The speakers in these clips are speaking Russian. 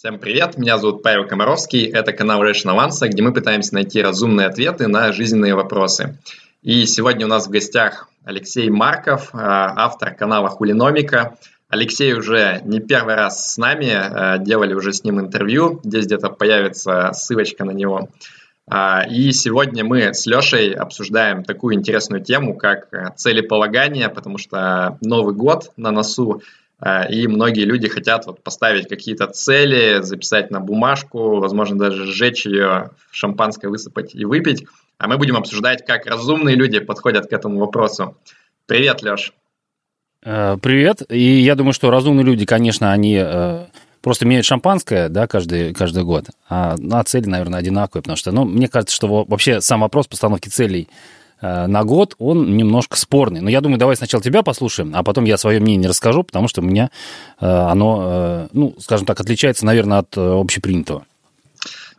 Всем привет, меня зовут Павел Комаровский, это канал Rational Answer, где мы пытаемся найти разумные ответы на жизненные вопросы. И сегодня у нас в гостях Алексей Марков, а, автор канала Хулиномика. Алексей уже не первый раз с нами, а, делали уже с ним интервью, здесь где-то появится ссылочка на него. А, и сегодня мы с Лешей обсуждаем такую интересную тему, как целеполагание, потому что Новый год на носу, и многие люди хотят вот поставить какие-то цели, записать на бумажку, возможно, даже сжечь ее, шампанское высыпать и выпить. А мы будем обсуждать, как разумные люди подходят к этому вопросу. Привет, Леш. Э, привет. И я думаю, что разумные люди, конечно, они э, просто меняют шампанское, да, каждый, каждый год. А, а цели, наверное, одинаковые, потому что, ну, мне кажется, что вообще сам вопрос постановки целей – на год, он немножко спорный. Но я думаю, давай сначала тебя послушаем, а потом я свое мнение расскажу, потому что у меня э, оно, э, ну, скажем так, отличается, наверное, от общепринятого.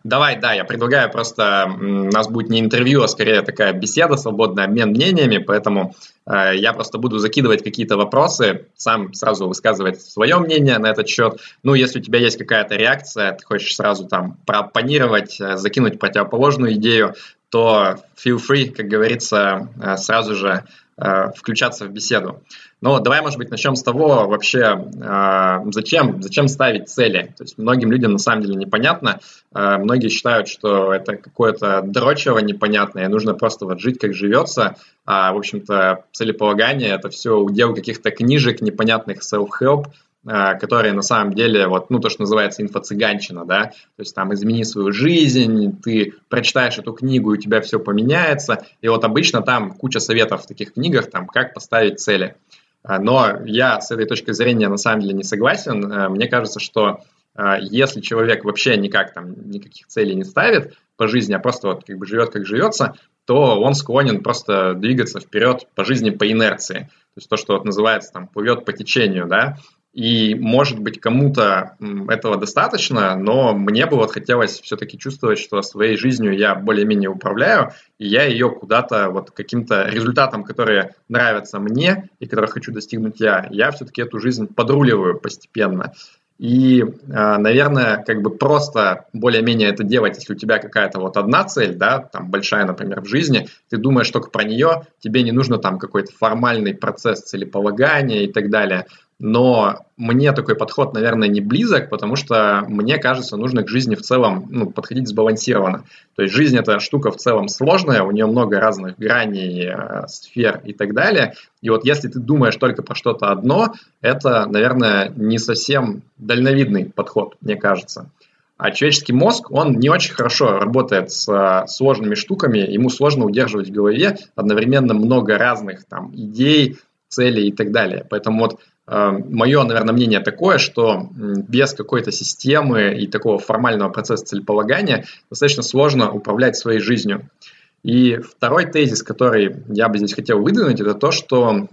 Давай, да, я предлагаю просто, у нас будет не интервью, а скорее такая беседа, свободный обмен мнениями, поэтому э, я просто буду закидывать какие-то вопросы, сам сразу высказывать свое мнение на этот счет. Ну, если у тебя есть какая-то реакция, ты хочешь сразу там проопонировать, закинуть противоположную идею, то feel free, как говорится, э, сразу же э, включаться в беседу. Но давай, может быть, начнем с того вообще, э, зачем, зачем ставить цели. То есть многим людям на самом деле непонятно. Многие считают, что это какое-то дрочево непонятное, нужно просто вот жить, как живется. А, в общем-то, целеполагание – это все удел каких-то книжек непонятных self-help, которые на самом деле, вот, ну, то, что называется инфо-цыганщина, да, то есть там измени свою жизнь, ты прочитаешь эту книгу, и у тебя все поменяется, и вот обычно там куча советов в таких книгах, там, как поставить цели. Э, но я с этой точки зрения на самом деле не согласен. Э, мне кажется, что если человек вообще никак там никаких целей не ставит по жизни, а просто вот как бы живет как живется, то он склонен просто двигаться вперед по жизни по инерции. То есть то, что вот называется там плывет по течению, да. И, может быть, кому-то этого достаточно, но мне бы вот хотелось все-таки чувствовать, что своей жизнью я более-менее управляю, и я ее куда-то вот каким-то результатом, которые нравятся мне и которых хочу достигнуть я, я все-таки эту жизнь подруливаю постепенно. И, а, наверное, как бы просто более-менее это делать, если у тебя какая-то вот одна цель, да, там большая, например, в жизни, ты думаешь только про нее, тебе не нужно там какой-то формальный процесс целеполагания и так далее. Но мне такой подход, наверное, не близок, потому что мне кажется, нужно к жизни в целом ну, подходить сбалансированно. То есть жизнь это штука в целом сложная, у нее много разных граней, э, сфер и так далее. И вот если ты думаешь только про что-то одно, это, наверное, не совсем дальновидный подход, мне кажется. А человеческий мозг, он не очень хорошо работает с э, сложными штуками, ему сложно удерживать в голове одновременно много разных там идей, целей и так далее. Поэтому вот Мое, наверное, мнение такое, что без какой-то системы и такого формального процесса целеполагания достаточно сложно управлять своей жизнью. И второй тезис, который я бы здесь хотел выдвинуть, это то, что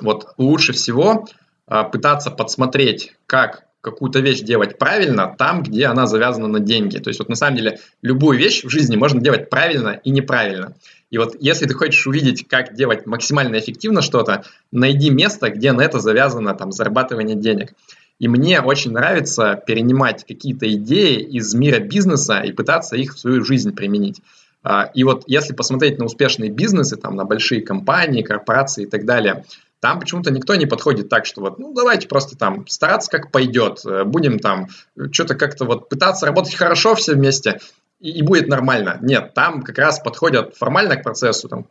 вот лучше всего э, пытаться подсмотреть, как какую-то вещь делать правильно там, где она завязана на деньги. То есть вот на самом деле любую вещь в жизни можно делать правильно и неправильно. И вот если ты хочешь увидеть, как делать максимально эффективно что-то, найди место, где на это завязано там зарабатывание денег. И мне очень нравится перенимать какие-то идеи из мира бизнеса и пытаться их в свою жизнь применить. А, и вот если посмотреть на успешные бизнесы, там, на большие компании, корпорации и так далее, там почему-то никто не подходит так, что вот, ну, давайте просто там стараться как пойдет, э, будем там что-то как-то вот пытаться работать хорошо все вместе, и, будет нормально. Нет, там как раз подходят формально к процессу. Там,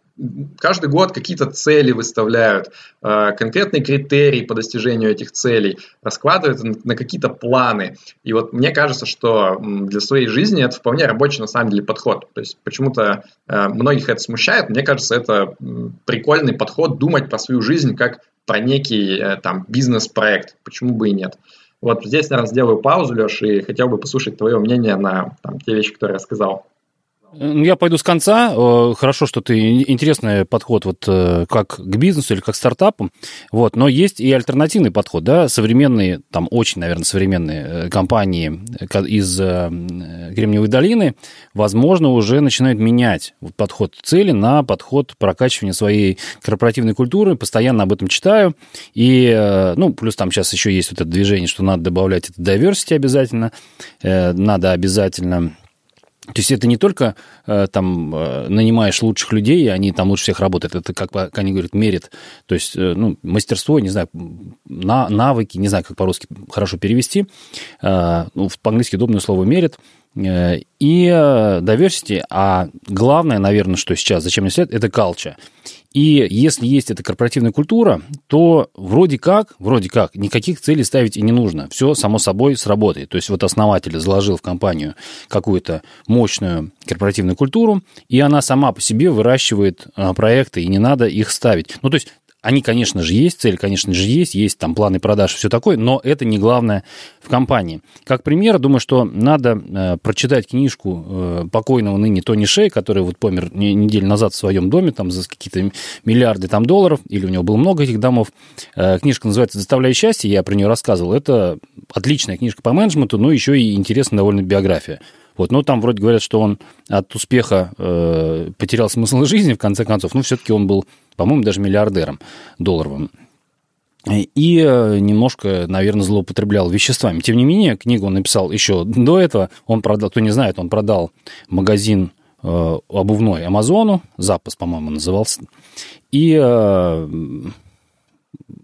каждый год какие-то цели выставляют, э, конкретные критерии по достижению этих целей, раскладывают на, на какие-то планы. И вот мне кажется, что для своей жизни это вполне рабочий на самом деле подход. То есть почему-то э, многих это смущает. Мне кажется, это прикольный подход думать про свою жизнь как про некий э, там бизнес-проект. Почему бы и нет? Вот здесь, наверное, сделаю паузу, Леш, и хотел бы послушать твое мнение на там, те вещи, которые я сказал. Ну, я пойду с конца. Э, хорошо, что ты интересный подход вот э, как к бизнесу или как к стартапу. Вот. Но есть и альтернативный подход. Да? Современные, там очень, наверное, современные э, компании из Кремниевой долины, возможно, уже начинают менять подход цели на подход прокачивания своей корпоративной культуры. Постоянно об этом читаю. И, ну, плюс там сейчас еще есть вот это движение, что надо добавлять это diversity обязательно. Надо обязательно то есть это не только э, там э, нанимаешь лучших людей, и они там лучше всех работают. Это, как, как они говорят, мерит. То есть, э, ну, мастерство, не знаю, на, навыки, не знаю, как по-русски хорошо перевести. Ну, по-английски удобное слово мерит. И diversity, а главное, наверное, что сейчас, зачем мне следует, это culture. И если есть эта корпоративная культура, то вроде как, вроде как, никаких целей ставить и не нужно. Все само собой сработает. То есть вот основатель заложил в компанию какую-то мощную корпоративную культуру, и она сама по себе выращивает а, проекты, и не надо их ставить. Ну, то есть они, конечно же, есть, цель, конечно же, есть, есть там планы продаж, все такое, но это не главное в компании. Как пример, думаю, что надо э, прочитать книжку э, покойного ныне Тони Шей, который вот помер не, неделю назад в своем доме, там за какие-то миллиарды там долларов, или у него было много этих домов. Э, книжка называется «Заставляя счастье», я про нее рассказывал. Это отличная книжка по менеджменту, но еще и интересная довольно биография. Вот, но там вроде говорят, что он от успеха э, потерял смысл жизни, в конце концов. Ну, все-таки он был, по-моему, даже миллиардером долларовым. И э, немножко, наверное, злоупотреблял веществами. Тем не менее, книгу он написал еще до этого. Он продал, кто не знает, он продал магазин э, обувной Амазону, запас, по-моему, назывался. И э,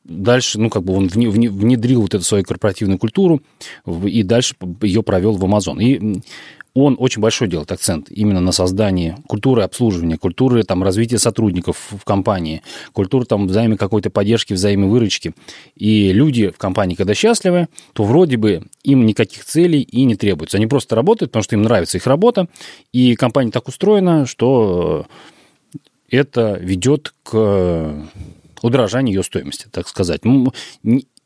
дальше, ну, как бы он внедрил вот эту свою корпоративную культуру и дальше ее провел в Амазон. И он очень большой делает акцент именно на создании культуры обслуживания, культуры там, развития сотрудников в компании, культуры там, взаимной какой-то поддержки, взаимной выручки. И люди в компании, когда счастливы, то вроде бы им никаких целей и не требуется. Они просто работают, потому что им нравится их работа, и компания так устроена, что это ведет к удорожанию ее стоимости, так сказать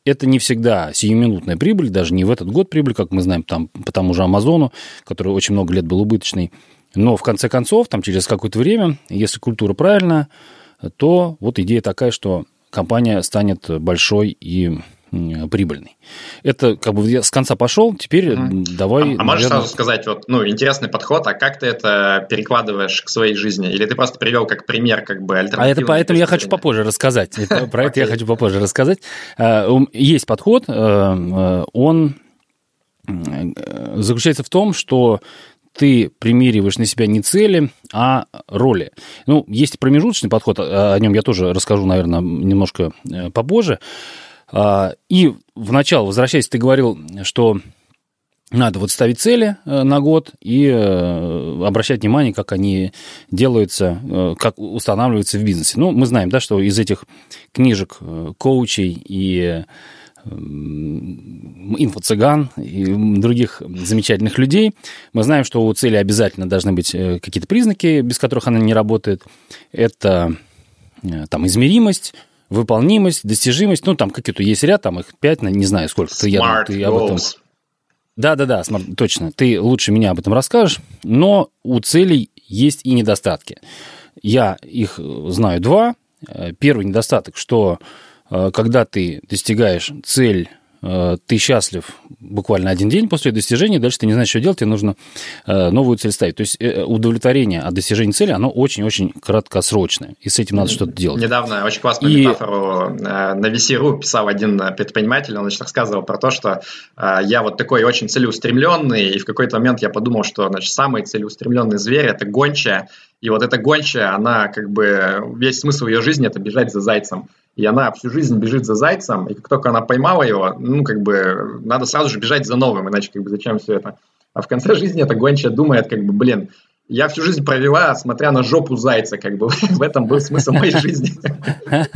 это не всегда сиюминутная прибыль, даже не в этот год прибыль, как мы знаем, там, по тому же Амазону, который очень много лет был убыточный. Но в конце концов, там, через какое-то время, если культура правильная, то вот идея такая, что компания станет большой и прибыльный. Это как бы я с конца пошел, теперь mm. давай... А, а можешь наверное... сразу сказать, вот, ну, интересный подход, а как ты это перекладываешь к своей жизни? Или ты просто привел как пример как бы альтернативный? А это поэтому я хочу попозже рассказать. Про это я хочу попозже рассказать. А, есть подход, э, э, он заключается в том, что ты примериваешь на себя не цели, а роли. Ну, есть промежуточный подход, о нем я тоже расскажу, наверное, немножко э, попозже. А, и в начало, возвращаясь, ты говорил, что надо вот ставить цели э, на год и э, обращать внимание, как они делаются, э, как устанавливаются в бизнесе. Ну, мы знаем, да, что из этих книжек коучей и инфо-цыган и других замечательных людей. Мы знаем, что у цели обязательно должны быть какие-то признаки, без которых она не работает. Это там измеримость, выполнимость, достижимость, ну, там какие-то есть ряд, там их пять, не знаю, сколько. Ты, я, ты об этом... Да-да-да, точно. Ты лучше меня об этом расскажешь. Но у целей есть и недостатки. Я их знаю два. Первый недостаток, что э, когда ты достигаешь цель Э, ты счастлив буквально один день после достижения, дальше ты не знаешь, что делать, тебе нужно э, новую цель ставить. То есть э, удовлетворение от достижения цели, оно очень-очень краткосрочное, и с этим надо что-то делать. Недавно очень классную и... метафору на VC.ru писал один предприниматель, он значит, рассказывал про то, что я вот такой очень целеустремленный, и в какой-то момент я подумал, что значит, самый целеустремленный зверь – это гончая, и вот эта гончая, она как бы, весь смысл ее жизни – это бежать за зайцем и она всю жизнь бежит за зайцем, и как только она поймала его, ну, как бы, надо сразу же бежать за новым, иначе, как бы, зачем все это? А в конце жизни эта гончая думает, как бы, блин, я всю жизнь провела, смотря на жопу зайца, как бы в этом был смысл моей жизни.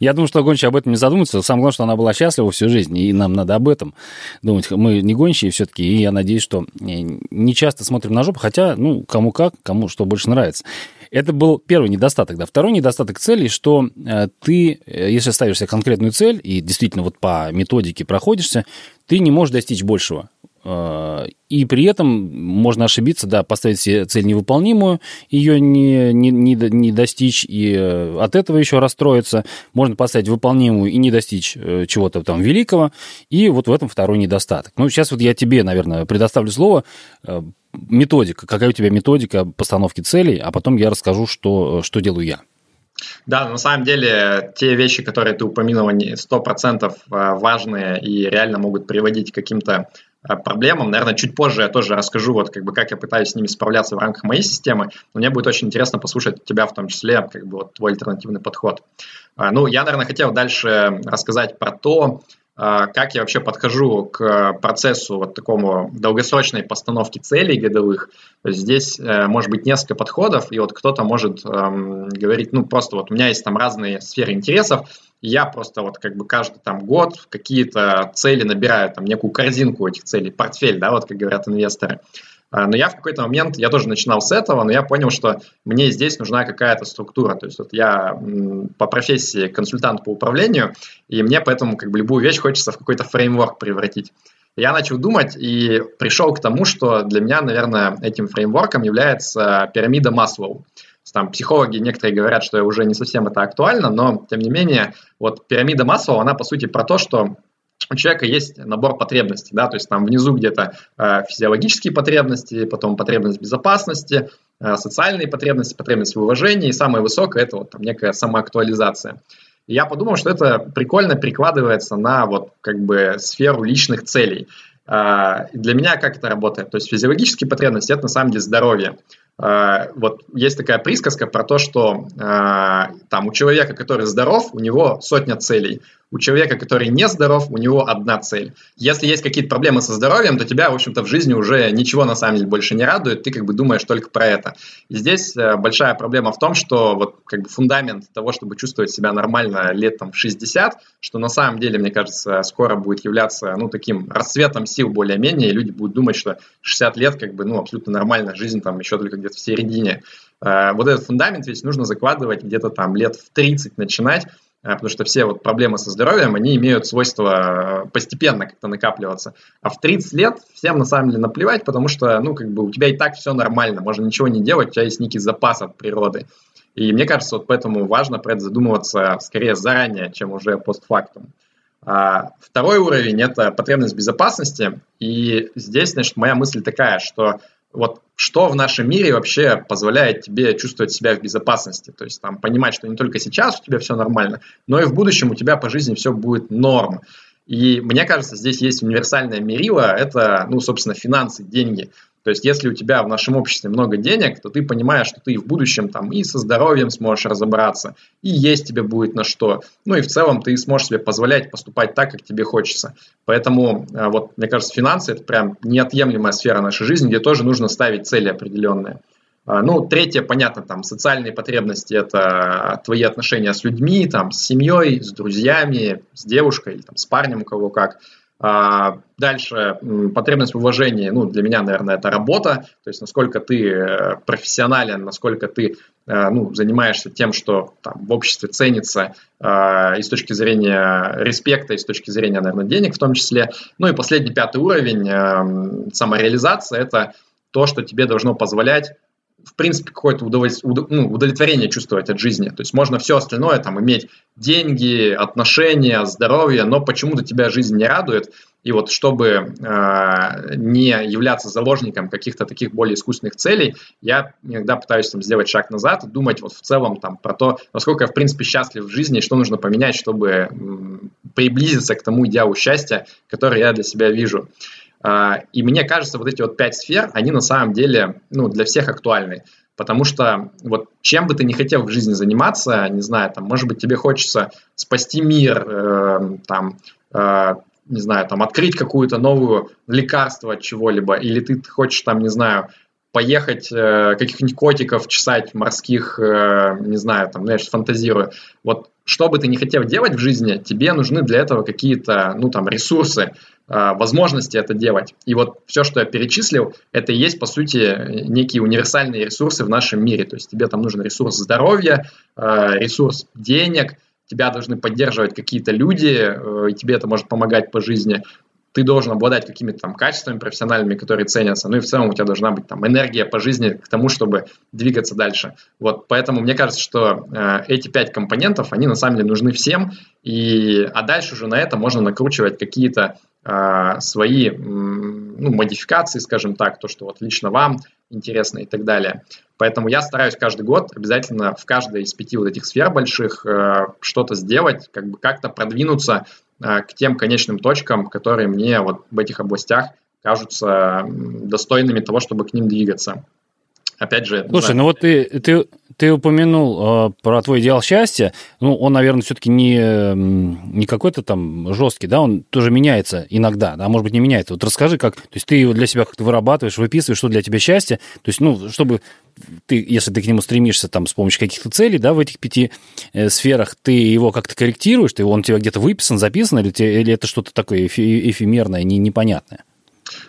Я думаю, что гончая об этом не задумывается. Самое главное, что она была счастлива всю жизнь, и нам надо об этом думать. Мы не гончие все-таки, и я надеюсь, что не часто смотрим на жопу, хотя, ну, кому как, кому что больше нравится. Это был первый недостаток. Да. Второй недостаток цели, что э, ты, э, если ставишь себе конкретную цель и действительно вот по методике проходишься, ты не можешь достичь большего. Э, и при этом можно ошибиться, да, поставить себе цель невыполнимую, ее не, не, не, не достичь, и э, от этого еще расстроиться. Можно поставить выполнимую и не достичь э, чего-то там великого, и вот в этом второй недостаток. Ну, сейчас вот я тебе, наверное, предоставлю слово, методика, какая у тебя методика постановки целей, а потом я расскажу, что, что делаю я. Да, на самом деле те вещи, которые ты упомянул, они 100% важные и реально могут приводить к каким-то Э, проблемам. Наверное, чуть позже я тоже расскажу, вот как бы как я пытаюсь с ними справляться в рамках моей системы. Но мне будет очень интересно послушать тебя в том числе, как бы вот твой альтернативный подход. Э, ну, я, наверное, хотел дальше рассказать про то, э, как я вообще подхожу к процессу вот такому долгосрочной постановки целей годовых. Здесь может быть несколько подходов, и вот кто-то может эм, говорить, ну просто вот у меня есть там разные сферы интересов, я просто вот как бы каждый там год какие-то цели набираю, там некую корзинку этих целей, портфель, да, вот как говорят инвесторы. А, но я в какой-то момент, я тоже начинал с этого, но я понял, что мне здесь нужна какая-то структура. То есть вот я по профессии консультант по управлению, и мне поэтому как бы любую вещь хочется в какой-то фреймворк превратить. Я начал думать и пришел к тому, что для меня, наверное, этим фреймворком является пирамида Маслоу там психологи некоторые говорят, что уже не совсем это актуально, но тем не менее, вот пирамида Маслоу, она по сути про то, что у человека есть набор потребностей, да, то есть там внизу где-то э, физиологические потребности, потом потребность безопасности, э, социальные потребности, потребность в уважении, и самое высокое это вот там некая самоактуализация. И я подумал, что это прикольно перекладывается на вот как бы сферу личных целей. Э, для меня как это работает? То есть физиологические потребности это на самом деле здоровье. А, вот есть такая присказка про то, что а, там у человека, который здоров, у него сотня целей. У человека, который не здоров, у него одна цель. Если есть какие-то проблемы со здоровьем, то тебя, в общем-то, в жизни уже ничего на самом деле больше не радует, ты как бы думаешь только про это. И здесь э, большая проблема в том, что вот как бы фундамент того, чтобы чувствовать себя нормально лет там 60, что на самом деле, мне кажется, скоро будет являться, ну, таким расцветом сил более-менее, и люди будут думать, что 60 лет как бы, ну, абсолютно нормальная жизнь там еще только где-то в середине. Э, вот этот фундамент ведь нужно закладывать где-то там лет в 30 начинать, э, потому что все вот проблемы со здоровьем, они имеют свойство э, постепенно как-то накапливаться. А в 30 лет всем на самом деле наплевать, потому что, ну, как бы у тебя и так все нормально, можно ничего не делать, у тебя есть некий запас от природы. И мне кажется, вот поэтому важно про это задумываться скорее заранее, чем уже постфактум. А второй уровень – это потребность безопасности. И здесь, значит, моя мысль такая, что вот что в нашем мире вообще позволяет тебе чувствовать себя в безопасности. То есть там понимать, что не только сейчас у тебя все нормально, но и в будущем у тебя по жизни все будет норм. И мне кажется, здесь есть универсальное мерило, это, ну, собственно, финансы, деньги. То есть, если у тебя в нашем обществе много денег, то ты понимаешь, что ты в будущем там и со здоровьем сможешь разобраться, и есть тебе будет на что. Ну и в целом ты сможешь себе позволять поступать так, как тебе хочется. Поэтому, э, вот, мне кажется, финансы – это прям неотъемлемая сфера нашей жизни, где тоже нужно ставить цели определенные. А, ну, третье, понятно, там, социальные потребности – это твои отношения с людьми, там, с семьей, с друзьями, с девушкой, там, с парнем, у кого как – дальше потребность в уважении, ну, для меня, наверное, это работа, то есть насколько ты э, профессионален, насколько ты э, ну, занимаешься тем, что там, в обществе ценится э, и с точки зрения респекта, и с точки зрения, наверное, денег в том числе. Ну и последний, пятый уровень э, самореализация – это то, что тебе должно позволять в принципе, какое-то ну, удовлетворение чувствовать от жизни. То есть можно все остальное, там, иметь деньги, отношения, здоровье, но почему-то тебя жизнь не радует. И вот чтобы э, не являться заложником каких-то таких более искусственных целей, я иногда пытаюсь там, сделать шаг назад и думать вот в целом там, про то, насколько я в принципе счастлив в жизни, и что нужно поменять, чтобы м, приблизиться к тому идеалу счастья, который я для себя вижу. И мне кажется, вот эти вот пять сфер, они на самом деле ну, для всех актуальны. Потому что вот чем бы ты не хотел в жизни заниматься, не знаю, там, может быть, тебе хочется спасти мир, э, там, э, не знаю, там, открыть какую-то новую лекарство от чего-либо, или ты хочешь, там, не знаю, поехать э, каких-нибудь котиков чесать морских, э, не знаю, там, знаешь, фантазирую. Вот что бы ты не хотел делать в жизни, тебе нужны для этого какие-то, ну, там, ресурсы. А, возможности это делать. И вот все, что я перечислил, это и есть, по сути, некие универсальные ресурсы в нашем мире. То есть тебе там нужен ресурс здоровья, а, ресурс денег, тебя должны поддерживать какие-то люди, э, и тебе это может помогать по жизни. Ты должен обладать какими-то там качествами профессиональными, которые ценятся, ну и в целом у тебя должна быть там энергия по жизни к тому, чтобы двигаться дальше. Вот, поэтому мне кажется, что э, эти пять компонентов, они на самом деле нужны всем, и, а дальше уже на это можно накручивать какие-то э, свои ну, модификации, скажем так, то, что вот лично вам интересно и так далее. Поэтому я стараюсь каждый год обязательно в каждой из пяти вот этих сфер больших э, что-то сделать, как бы как-то продвинуться к тем конечным точкам, которые мне вот в этих областях кажутся достойными того, чтобы к ним двигаться. Опять же... Слушай, ну вот ты, ты, ты упомянул э, про твой идеал счастья. Ну, он, наверное, все-таки не, не какой-то там жесткий, да, он тоже меняется иногда, а может быть, не меняется. Вот расскажи, как, то есть ты его для себя как-то вырабатываешь, выписываешь, что для тебя счастье. То есть, ну, чтобы ты, если ты к нему стремишься там с помощью каких-то целей, да, в этих пяти э, сферах, ты его как-то корректируешь, ты, он у тебя где-то выписан, записан, или, тебе, или это что-то такое эфемерное, не, непонятное?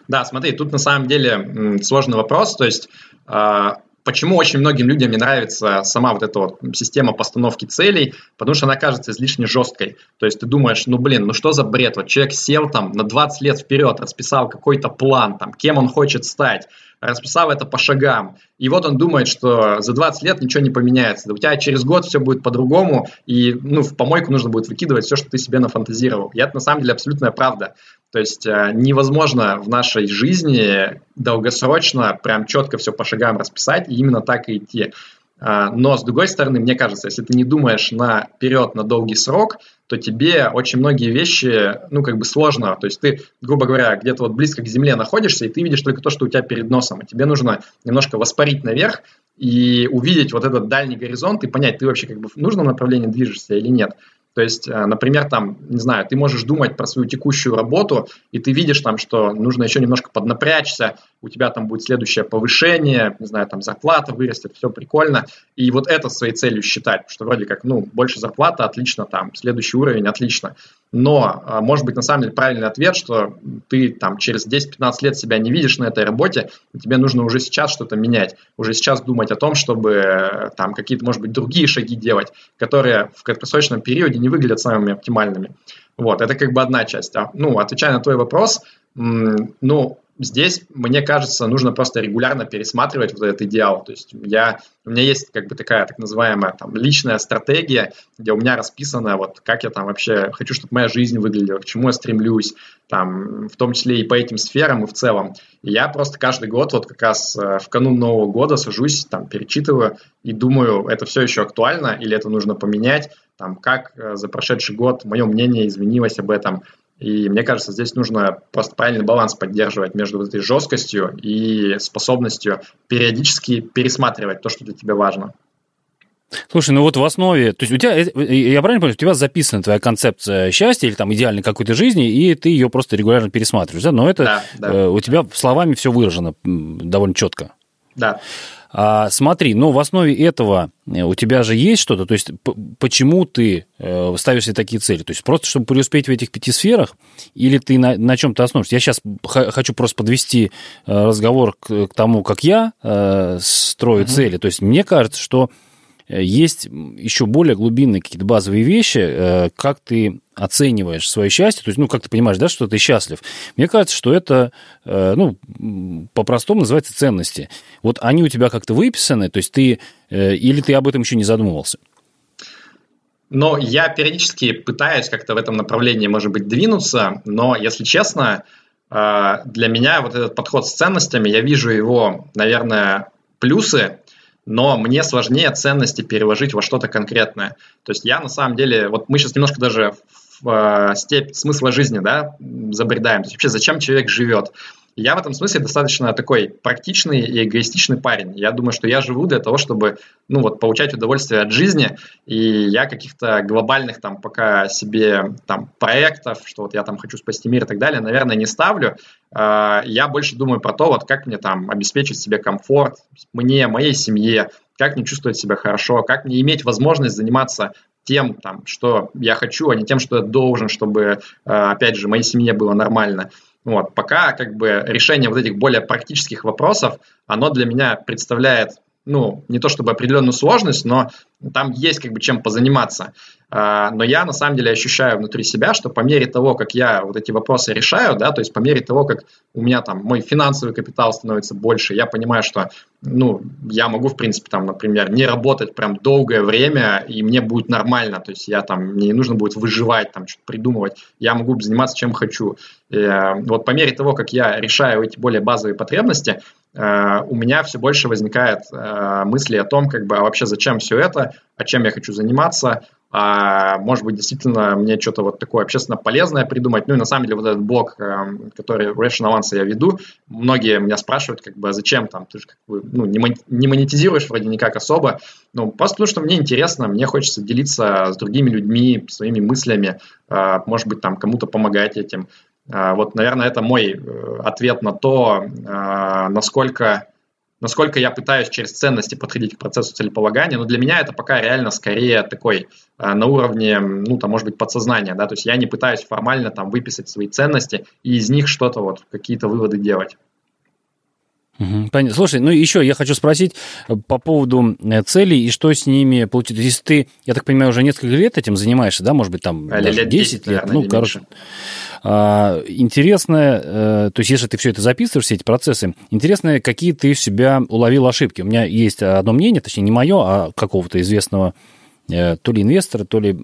Да, смотри, тут на самом деле сложный вопрос, то есть почему очень многим людям не нравится сама вот эта вот система постановки целей, потому что она кажется излишне жесткой. То есть ты думаешь, ну блин, ну что за бред, вот человек сел там на 20 лет вперед, расписал какой-то план, там, кем он хочет стать, расписал это по шагам. И вот он думает, что за 20 лет ничего не поменяется. У тебя через год все будет по-другому, и ну, в помойку нужно будет выкидывать все, что ты себе нафантазировал. И это на самом деле абсолютная правда. То есть э, невозможно в нашей жизни долгосрочно прям четко все по шагам расписать и именно так и идти. А, но, с другой стороны, мне кажется, если ты не думаешь наперед, на долгий срок, то тебе очень многие вещи, ну, как бы сложно. То есть ты, грубо говоря, где-то вот близко к земле находишься, и ты видишь только то, что у тебя перед носом. И тебе нужно немножко воспарить наверх и увидеть вот этот дальний горизонт и понять, ты вообще как бы в нужном направлении движешься или нет. То есть, э, например, там, не знаю, ты можешь думать про свою текущую работу, и ты видишь там, что нужно еще немножко поднапрячься, у тебя там будет следующее повышение, не знаю, там зарплата вырастет, все прикольно. И вот это своей целью считать, что вроде как, ну, больше зарплата, отлично, там, следующий уровень, отлично. Но, а, может быть, на самом деле правильный ответ, что ты там через 10-15 лет себя не видишь на этой работе, и тебе нужно уже сейчас что-то менять, уже сейчас думать о том, чтобы э, там какие-то, может быть, другие шаги делать, которые в краткосрочном периоде не выглядят самыми оптимальными. Вот, это как бы одна часть. А, ну, отвечая на твой вопрос, ну, здесь, мне кажется, нужно просто регулярно пересматривать вот этот идеал. То есть я, у меня есть как бы такая так называемая там личная стратегия, где у меня расписано вот как я там вообще хочу, чтобы моя жизнь выглядела, к чему я стремлюсь, там, в том числе и по этим сферам и в целом. И я просто каждый год вот как раз э, в канун Нового года сажусь, там, перечитываю и думаю, это все еще актуально или это нужно поменять, там, как э, за прошедший год мое мнение изменилось об этом, и мне кажется, здесь нужно просто правильный баланс поддерживать между этой жесткостью и способностью периодически пересматривать то, что для тебя важно. Слушай, ну вот в основе, то есть у тебя, э, я правильно понимаю, у тебя записана твоя концепция счастья или там идеальной какой-то жизни, и ты ее просто регулярно пересматриваешь, да? Но это да, да. Э, у тебя словами все выражено довольно четко. Да. А, смотри, но в основе этого э, у тебя же есть что-то, то есть почему ты э, ставишь себе такие цели? То есть просто чтобы преуспеть в этих пяти сферах, или ты на, на чем-то основываешься? Я сейчас хочу просто подвести э, разговор к, к тому, как я э, строю угу. цели. То есть мне кажется, что есть еще более глубинные какие-то базовые вещи, э, как ты оцениваешь свое счастье, то есть, ну, как ты понимаешь, да, что ты счастлив. Мне кажется, что это, э, ну, по-простому называется ценности. Вот они у тебя как-то выписаны, то есть ты, или ты об этом еще не задумывался? Но я периодически пытаюсь как-то в этом направлении, может быть, двинуться, но, если честно, для меня вот этот подход с ценностями, я вижу его, наверное, плюсы, но мне сложнее ценности переложить во что-то конкретное. То есть я на самом деле, вот мы сейчас немножко даже в э, степь смысла жизни, да, забредаем. То есть вообще зачем человек живет? Я в этом смысле достаточно такой практичный и эгоистичный парень. Я думаю, что я живу для того, чтобы, ну вот, получать удовольствие от жизни, и я каких-то глобальных там пока себе там проектов, что вот я там хочу спасти мир и так далее, наверное, не ставлю. А, я больше думаю про то, вот как мне там обеспечить себе комфорт, мне, моей семье, как мне чувствовать себя хорошо, как мне иметь возможность заниматься тем, там, что я хочу, а не тем, что я должен, чтобы, а, опять же, моей семье было нормально. Вот, пока как бы решение вот этих более практических вопросов, оно для меня представляет ну, не то чтобы определенную сложность, но там есть как бы чем позаниматься. А, но я на самом деле ощущаю внутри себя, что по мере того, как я вот эти вопросы решаю, да, то есть по мере того, как у меня там мой финансовый капитал становится больше, я понимаю, что, ну, я могу, в принципе, там, например, не работать прям долгое время, и мне будет нормально, то есть я там, мне не нужно будет выживать, там, что-то придумывать, я могу заниматься чем хочу. И, э, вот по мере того, как я решаю эти более базовые потребности, у меня все больше возникает э, мысли о том, как бы, а вообще зачем все это, а чем я хочу заниматься, а может быть, действительно мне что-то вот такое общественно полезное придумать. Ну и на самом деле вот этот блог, эм, который Rational Answer я веду, многие меня спрашивают, как бы, а зачем там, ты же как бы, ну, не монетизируешь вроде никак особо. Ну, просто потому что мне интересно, мне хочется делиться с другими людьми, своими мыслями, э, может быть, там кому-то помогать этим. Э, вот, наверное, это мой э, ответ на то, насколько насколько я пытаюсь через ценности подходить к процессу целеполагания, но для меня это пока реально скорее такой э, на уровне, ну, там, может быть, подсознания, да, то есть я не пытаюсь формально там выписать свои ценности и из них что-то вот, какие-то выводы делать. Понятно. Слушай, ну еще я хочу спросить э, по поводу э, целей и что с ними получить. Если ты, я так понимаю, уже несколько лет этим занимаешься, да, может быть, там а, лет 10, 10 лет, наверное, ну, короче. А, интересно, э, то есть если ты все это записываешь, все эти процессы, интересно, какие ты в себя уловил ошибки. У меня есть одно мнение, точнее, не мое, а какого-то известного то ли инвестора, то ли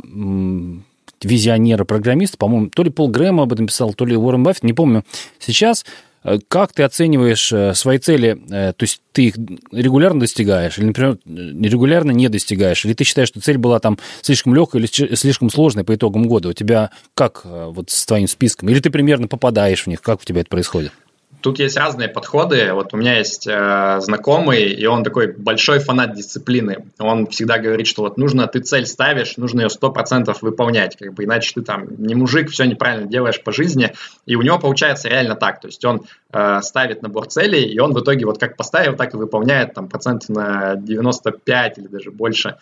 визионера, программиста, по-моему, то ли Пол Грэм об этом писал, то ли Уоррен Баффет, не помню сейчас. Э, как ты оцениваешь свои цели? То есть ты их регулярно достигаешь или, например, регулярно не достигаешь? Или ты считаешь, что цель была там слишком легкой или слишком сложной по итогам года? У тебя как вот с твоим списком? Или ты примерно попадаешь в них? Как у тебя это происходит? Тут есть разные подходы. Вот у меня есть э, знакомый, и он такой большой фанат дисциплины. Он всегда говорит, что вот нужно, ты цель ставишь, нужно ее сто процентов выполнять, как бы иначе ты там не мужик, все неправильно делаешь по жизни. И у него получается реально так. То есть он э, ставит набор целей, и он в итоге вот как поставил, так и выполняет там процентов на 95 или даже больше.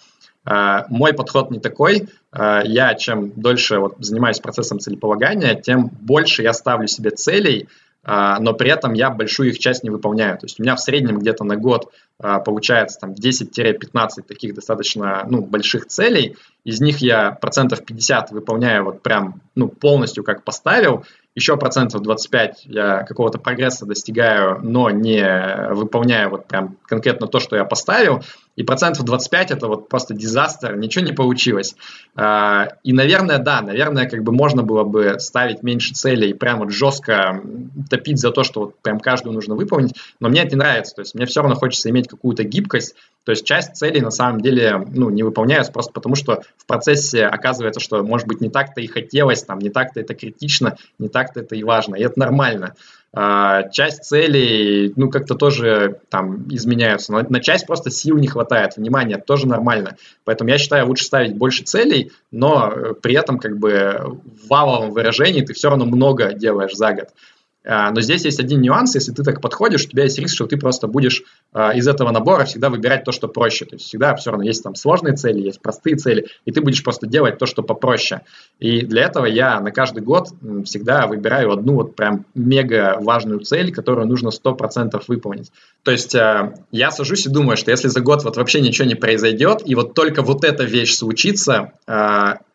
Uh, мой подход не такой. Uh, я чем дольше вот, занимаюсь процессом целеполагания, тем больше я ставлю себе целей, но при этом я большую их часть не выполняю. То есть у меня в среднем где-то на год а, получается там 10-15 таких достаточно ну, больших целей. Из них я процентов 50 выполняю вот прям ну, полностью как поставил, еще процентов 25 я какого-то прогресса достигаю, но не выполняю вот прям конкретно то, что я поставил, и процентов 25 это вот просто дизастер, ничего не получилось. А, и, наверное, да, наверное, как бы можно было бы ставить меньше целей и прям вот жестко топить за то, что вот прям каждую нужно выполнить, но мне это не нравится, то есть мне все равно хочется иметь какую-то гибкость, то есть часть целей на самом деле ну, не выполняются просто потому, что в процессе оказывается, что может быть не так-то и хотелось, там, не так-то это критично, не так-то это и важно, и это нормально. А, часть целей, ну, как-то тоже там изменяются. Но на часть просто сил не хватает, внимания, тоже нормально. Поэтому я считаю, лучше ставить больше целей, но э, при этом как бы в валовом выражении ты все равно много делаешь за год. А, но здесь есть один нюанс, если ты так подходишь, у тебя есть риск, что ты просто будешь а, из этого набора всегда выбирать то, что проще. То есть всегда все равно есть там сложные цели, есть простые цели, и ты будешь просто делать то, что попроще. И для этого я на каждый год всегда выбираю одну вот прям мега важную цель, которую нужно 100% выполнить. То есть а, я сажусь и думаю, что если за год вот вообще ничего не произойдет, и вот только вот эта вещь случится,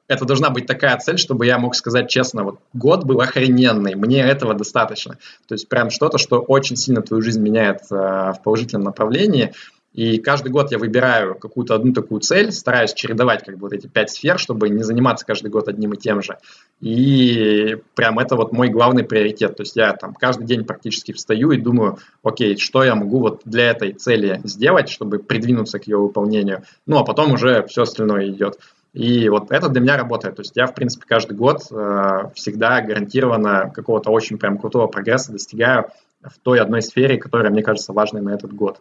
это должна быть такая цель, чтобы я мог сказать честно, вот год был охрененный, мне этого достаточно. То есть прям что-то, что очень сильно твою жизнь меняет э, в положительном направлении. И каждый год я выбираю какую-то одну такую цель, стараюсь чередовать как бы вот эти пять сфер, чтобы не заниматься каждый год одним и тем же. И прям это вот мой главный приоритет. То есть я там каждый день практически встаю и думаю, окей, что я могу вот для этой цели сделать, чтобы придвинуться к ее выполнению. Ну, а потом уже все остальное идет. И вот это для меня работает. То есть я, в принципе, каждый год э, всегда гарантированно какого-то очень прям крутого прогресса достигаю в той одной сфере, которая мне кажется важной на этот год.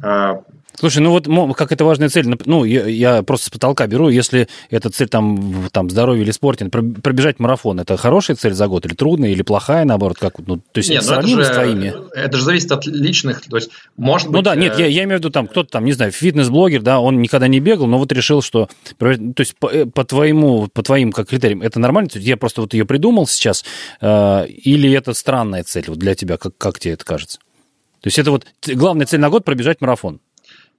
А, Слушай, ну вот как это важная цель, ну, я, я просто с потолка беру, если эта цель там, там здоровье или спорте, пробежать марафон, это хорошая цель за год или трудная, или плохая, наоборот, как, ну, то есть нет, ну, это же, с твоими? Это же зависит от личных, то есть, может ну быть... Ну да, нет, я, я имею в виду там, кто-то там, не знаю, фитнес-блогер, да, он никогда не бегал, но вот решил, что, то есть по, э, по твоему, по твоим как критериям, это нормально? То есть я просто вот ее придумал сейчас, э, или это странная цель вот для тебя, как, как тебе это кажется? То есть это вот главная цель на год пробежать марафон.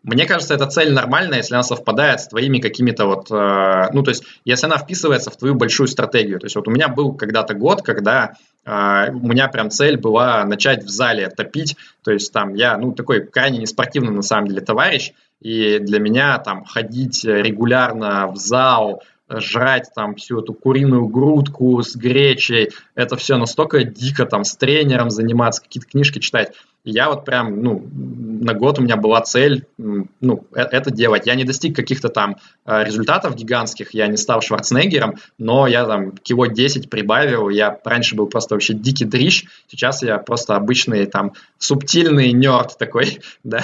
мне кажется, эта цель нормальная, если она совпадает с твоими какими-то вот, э, ну, то есть, если она вписывается в твою большую стратегию. То есть, вот у меня был когда-то год, когда э, у меня прям цель была начать в зале топить. То есть, там, я, ну, такой крайне неспортивный, на самом деле, товарищ, и для меня там ходить регулярно в зал, жрать там всю эту куриную грудку с гречей, это все настолько дико, там, с тренером заниматься, какие-то книжки читать. Я вот прям, ну, на год у меня была цель, ну, э, это делать. Я не достиг каких-то там э, результатов гигантских, я не стал Шварценеггером, но я там кило 10 прибавил, я раньше был просто вообще дикий дрищ, сейчас я просто обычный там субтильный нерд такой, да,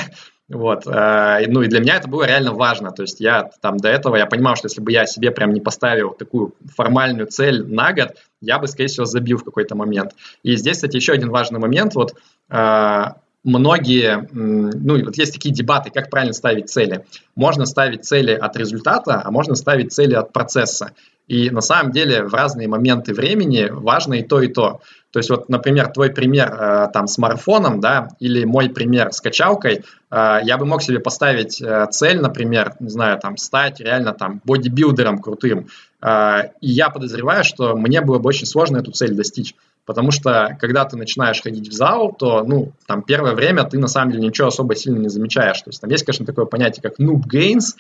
вот. Э, ну и для меня это было реально важно. То есть я там до этого, я понимал, что если бы я себе прям не поставил такую формальную цель на год, я бы, скорее всего, забил в какой-то момент. И здесь, кстати, еще один важный момент. Вот э, многие, ну, вот есть такие дебаты, как правильно ставить цели. Можно ставить цели от результата, а можно ставить цели от процесса. И на самом деле в разные моменты времени важно и то, и то. То есть вот, например, твой пример э, там с марафоном, да, или мой пример с качалкой, э, я бы мог себе поставить э, цель, например, не знаю, там, стать реально там бодибилдером крутым. Э, и я подозреваю, что мне было бы очень сложно эту цель достичь. Потому что, когда ты начинаешь ходить в зал, то, ну, там, первое время ты, на самом деле, ничего особо сильно не замечаешь. То есть там есть, конечно, такое понятие, как noob gains,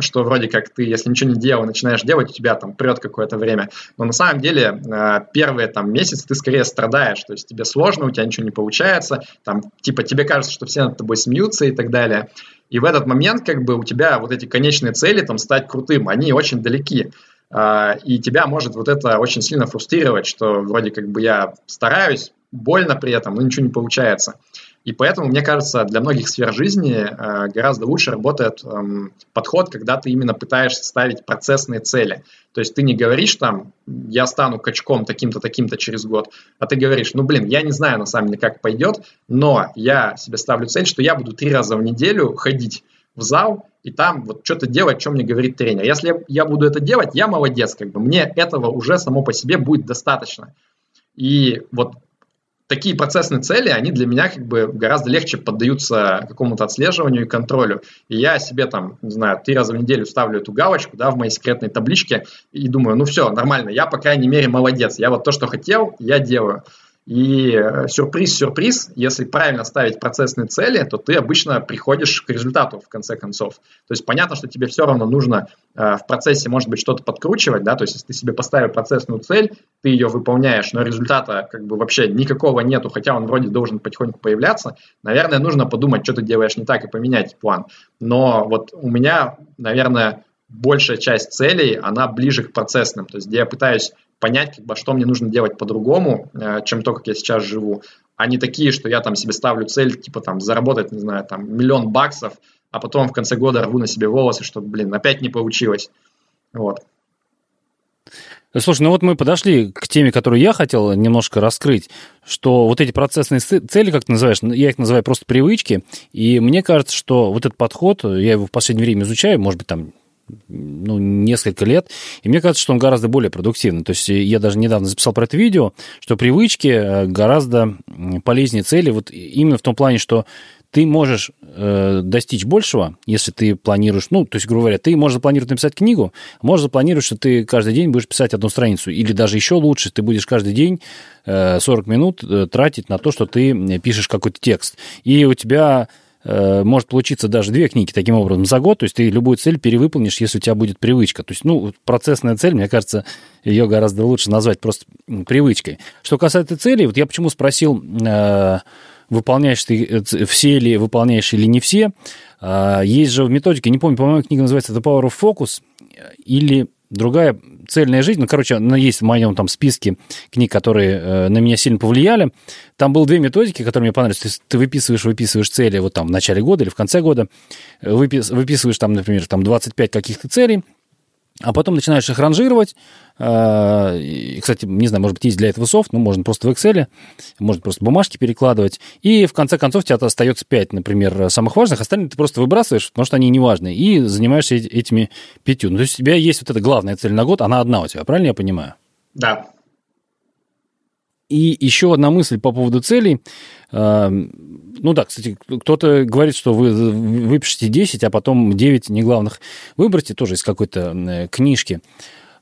что вроде как ты, если ничего не делал, начинаешь делать, у тебя там прет какое-то время. Но на самом деле э, первые там месяцы ты скорее страдаешь, то есть тебе сложно, у тебя ничего не получается, там, типа, тебе кажется, что все над тобой смеются и так далее. И в этот момент, как бы, у тебя вот эти конечные цели, там, стать крутым, они очень далеки. А, и тебя может вот это очень сильно фрустрировать, что вроде как бы я стараюсь, больно при этом, но ничего не получается. И поэтому, мне кажется, для многих сфер жизни э, гораздо лучше работает эм, подход, когда ты именно пытаешься ставить процессные цели. То есть ты не говоришь там, я стану качком таким-то, таким-то через год, а ты говоришь, ну блин, я не знаю на самом деле, как пойдет, но я себе ставлю цель, что я буду три раза в неделю ходить в зал и там вот что-то делать, что мне говорит тренер. Если я буду это делать, я молодец, как бы мне этого уже само по себе будет достаточно. И вот такие процессные цели, они для меня как бы гораздо легче поддаются какому-то отслеживанию и контролю. И я себе там, не знаю, три раза в неделю ставлю эту галочку, да, в моей секретной табличке и думаю, ну все, нормально, я, по крайней мере, молодец. Я вот то, что хотел, я делаю. И сюрприз-сюрприз, если правильно ставить процессные цели, то ты обычно приходишь к результату в конце концов. То есть понятно, что тебе все равно нужно э, в процессе, может быть, что-то подкручивать, да, то есть если ты себе поставил процессную цель, ты ее выполняешь, но результата как бы вообще никакого нету, хотя он вроде должен потихоньку появляться, наверное, нужно подумать, что ты делаешь не так и поменять план. Но вот у меня, наверное, большая часть целей, она ближе к процессным, то есть где я пытаюсь понять, как бы, что мне нужно делать по-другому, э, чем то, как я сейчас живу, а не такие, что я там себе ставлю цель, типа там заработать, не знаю, там миллион баксов, а потом в конце года рву на себе волосы, чтобы, блин, опять не получилось. Вот. Слушай, ну вот мы подошли к теме, которую я хотел немножко раскрыть, что вот эти процессные цели, как ты называешь, я их называю просто привычки, и мне кажется, что вот этот подход, я его в последнее время изучаю, может быть, там ну, несколько лет, и мне кажется, что он гораздо более продуктивный. То есть я даже недавно записал про это видео, что привычки э, гораздо полезнее цели, вот именно в том плане, что ты можешь э, достичь большего, если ты планируешь, ну, то есть, грубо говоря, ты можешь запланировать написать книгу, можешь запланировать, что ты каждый день будешь писать одну страницу, или даже еще лучше, ты будешь каждый день э, 40 минут э, тратить на то, что ты пишешь какой-то текст. И у тебя может получиться даже две книги таким образом за год, то есть ты любую цель перевыполнишь, если у тебя будет привычка. То есть, ну, процессная цель, мне кажется, ее гораздо лучше назвать просто привычкой. Что касается целей, вот я почему спросил, э, выполняешь ты э, все или выполняешь или не все. Есть же в методике, не помню, по-моему, книга называется The Power of Focus, или другая цельная жизнь, ну, короче, она есть в моем там списке книг, которые э, на меня сильно повлияли. Там было две методики, которые мне понравились. То есть ты выписываешь, выписываешь цели вот там в начале года или в конце года, выпис, выписываешь там, например, там 25 каких-то целей, а потом начинаешь их ранжировать. И, кстати, не знаю, может быть, есть для этого софт, но можно просто в Excel, можно просто бумажки перекладывать. И в конце концов у тебя остается 5, например, самых важных, остальные ты просто выбрасываешь, потому что они не важны, и занимаешься этими пятью. Ну, то есть у тебя есть вот эта главная цель на год, она одна у тебя, правильно я понимаю? Да. И еще одна мысль по поводу целей. Ну да, кстати, кто-то говорит, что вы выпишете 10, а потом 9 неглавных выберете, тоже из какой-то книжки.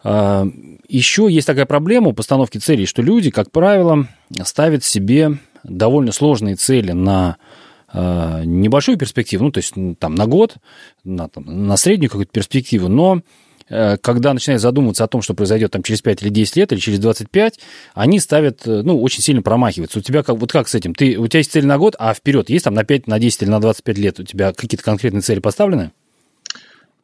А, Еще есть такая проблема у постановки целей, что люди, как правило, ставят себе довольно сложные цели на а, небольшую перспективу, ну, то есть там на год, на, там, на среднюю какую-то перспективу, но Э, когда начинают задумываться о том, что произойдет там через 5 или 10 лет, или через 25, они ставят, э, ну, очень сильно промахиваются. У тебя как, вот как с этим? Ты, у тебя есть цель на год, а вперед есть там на 5, на 10 или на 25 лет у тебя какие-то конкретные цели поставлены?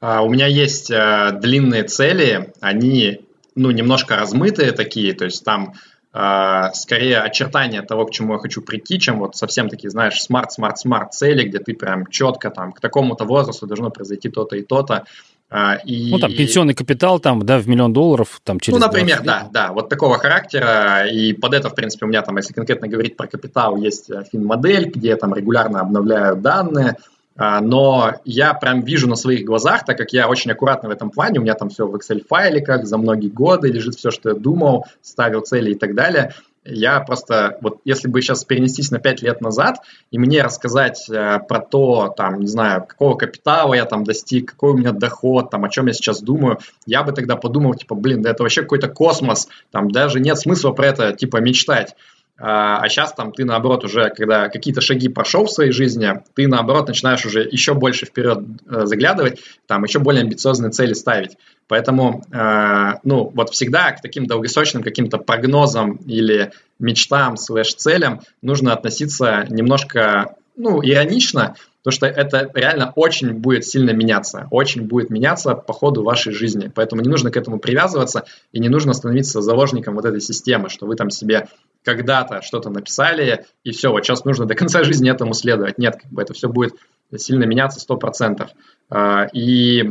А, у меня есть э, длинные цели, они, ну, немножко размытые такие, то есть там э, скорее очертания того, к чему я хочу прийти, чем вот совсем такие, знаешь, SMART-SMART-SMART цели, где ты прям четко там к такому-то возрасту должно произойти то-то и то-то. А, и... Ну, там, пенсионный капитал, там, да, в миллион долларов, там, через... Ну, например, да, да, вот такого характера, и под это, в принципе, у меня там, если конкретно говорить про капитал, есть э, фин-модель, где я там регулярно обновляю данные, а, но я прям вижу на своих глазах, так как я очень аккуратно в этом плане, у меня там все в Excel-файликах, за многие годы лежит все, что я думал, ставил цели и так далее, я просто, вот если бы сейчас перенестись на 5 лет назад и мне рассказать э, про то, там, не знаю, какого капитала я там достиг, какой у меня доход, там, о чем я сейчас думаю, я бы тогда подумал, типа, блин, да это вообще какой-то космос, там даже нет смысла про это, типа, мечтать. А сейчас а там ты, наоборот, уже, когда какие-то шаги прошел в своей жизни, ты, наоборот, начинаешь уже еще больше вперед э, заглядывать, там еще более амбициозные цели ставить. Поэтому, э, ну, вот всегда к таким долгосрочным каким-то прогнозам или мечтам, слэш-целям нужно относиться немножко, ну, иронично, потому что это реально очень будет сильно меняться, очень будет меняться по ходу вашей жизни. Поэтому не нужно к этому привязываться и не нужно становиться заложником вот этой системы, что вы там себе когда-то что-то написали, и все, вот сейчас нужно до конца жизни этому следовать. Нет, как бы это все будет сильно меняться 100%. А, и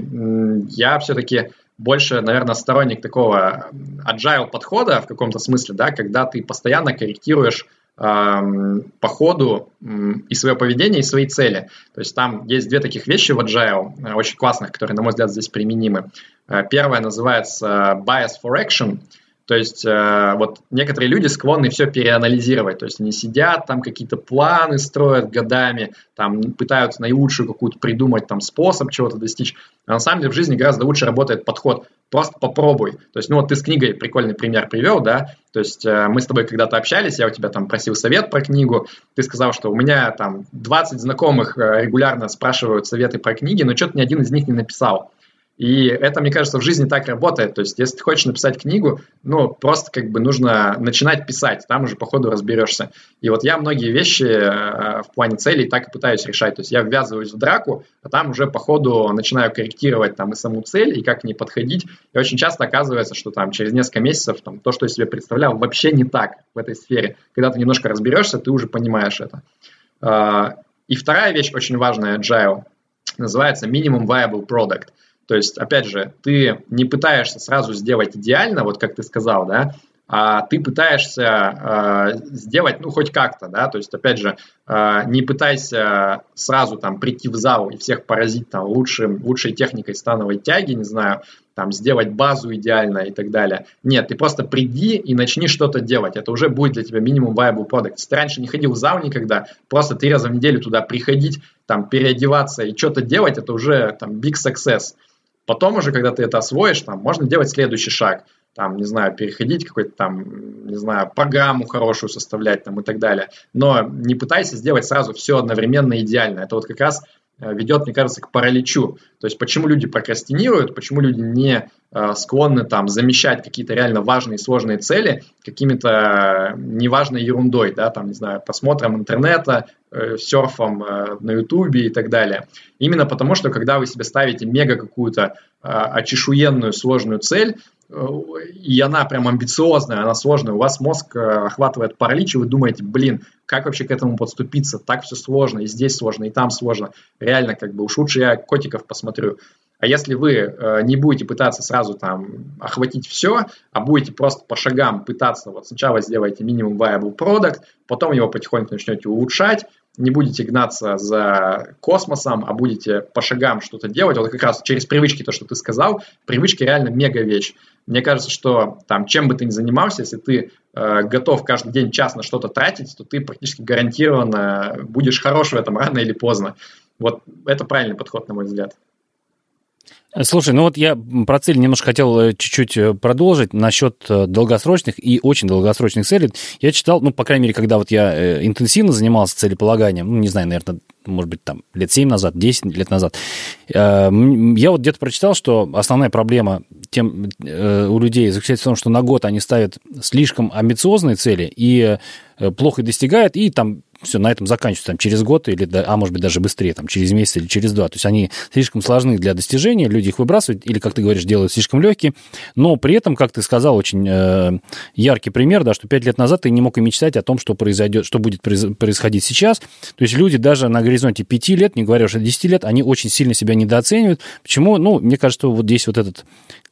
я все-таки больше, наверное, сторонник такого agile подхода в каком-то смысле, да, когда ты постоянно корректируешь по ходу и свое поведение, и свои цели. То есть там есть две таких вещи в Agile, э, очень классных, которые, на мой взгляд, здесь применимы. Э, первая называется bias for action – то есть э, вот некоторые люди склонны все переанализировать, то есть они сидят, там какие-то планы строят годами, там пытаются наилучшую какую-то придумать там способ чего-то достичь. А на самом деле в жизни гораздо лучше работает подход просто попробуй. То есть, ну вот ты с книгой прикольный пример привел, да, то есть э, мы с тобой когда-то общались, я у тебя там просил совет про книгу, ты сказал, что у меня там 20 знакомых э, регулярно спрашивают советы про книги, но что-то ни один из них не написал. И это, мне кажется, в жизни так работает. То есть, если ты хочешь написать книгу, ну, просто как бы нужно начинать писать, там уже по ходу разберешься. И вот я многие вещи э, в плане целей так и пытаюсь решать. То есть, я ввязываюсь в драку, а там уже по ходу начинаю корректировать там и саму цель, и как к ней подходить. И очень часто оказывается, что там через несколько месяцев там, то, что я себе представлял, вообще не так в этой сфере. Когда ты немножко разберешься, ты уже понимаешь это. А, и вторая вещь очень важная, agile, называется minimum viable product – то есть, опять же, ты не пытаешься сразу сделать идеально, вот как ты сказал, да, а ты пытаешься э, сделать, ну, хоть как-то, да, то есть, опять же, э, не пытайся сразу там прийти в зал и всех поразить там лучшим, лучшей техникой становой тяги, не знаю, там сделать базу идеально и так далее. Нет, ты просто приди и начни что-то делать, это уже будет для тебя минимум viable product. Если ты раньше не ходил в зал никогда, просто три раза в неделю туда приходить, там переодеваться и что-то делать, это уже там big success. Потом уже, когда ты это освоишь, там, можно делать следующий шаг. Там, не знаю, переходить какой-то там, не знаю, программу хорошую составлять там и так далее. Но не пытайся сделать сразу все одновременно идеально. Это вот как раз ведет, мне кажется, к параличу. То есть почему люди прокрастинируют, почему люди не э, склонны там замещать какие-то реально важные сложные цели какими-то неважной ерундой, да, там, не знаю, просмотром интернета, э, серфом э, на ютубе и так далее. Именно потому, что когда вы себе ставите мега какую-то э, очешуенную сложную цель, и она прям амбициозная, она сложная, у вас мозг э, охватывает паралич, и вы думаете, блин, как вообще к этому подступиться, так все сложно, и здесь сложно, и там сложно, реально, как бы, уж лучше я котиков посмотрю. А если вы э, не будете пытаться сразу там охватить все, а будете просто по шагам пытаться, вот сначала сделаете минимум viable product, потом его потихоньку начнете улучшать, не будете гнаться за космосом, а будете по шагам что-то делать, вот как раз через привычки, то, что ты сказал, привычки реально мега вещь. Мне кажется, что там, чем бы ты ни занимался, если ты э, готов каждый день час на что-то тратить, то ты практически гарантированно будешь хорош в этом рано или поздно. Вот это правильный подход, на мой взгляд. Слушай, ну вот я про цель немножко хотел э, чуть-чуть э, продолжить насчет э, долгосрочных и очень долгосрочных целей. Я читал, ну, по крайней мере, когда вот я интенсивно занимался целеполаганием, ну, не знаю, наверное, может быть, там, лет 7 назад, 10 лет назад, я вот где-то прочитал, что основная проблема тем, у людей заключается в том, что на год они ставят слишком амбициозные цели и плохо достигают, и там все, на этом заканчивается там, через год, или, а может быть даже быстрее, там, через месяц или через два. То есть они слишком сложны для достижения, люди их выбрасывают, или, как ты говоришь, делают слишком легкие, но при этом, как ты сказал, очень э, яркий пример, да, что пять лет назад ты не мог и мечтать о том, что произойдет, что будет происходить сейчас. То есть люди даже на горизонте пяти лет, не говоря уже десяти лет, они очень сильно себя недооценивают. Почему? Ну, мне кажется, вот здесь вот этот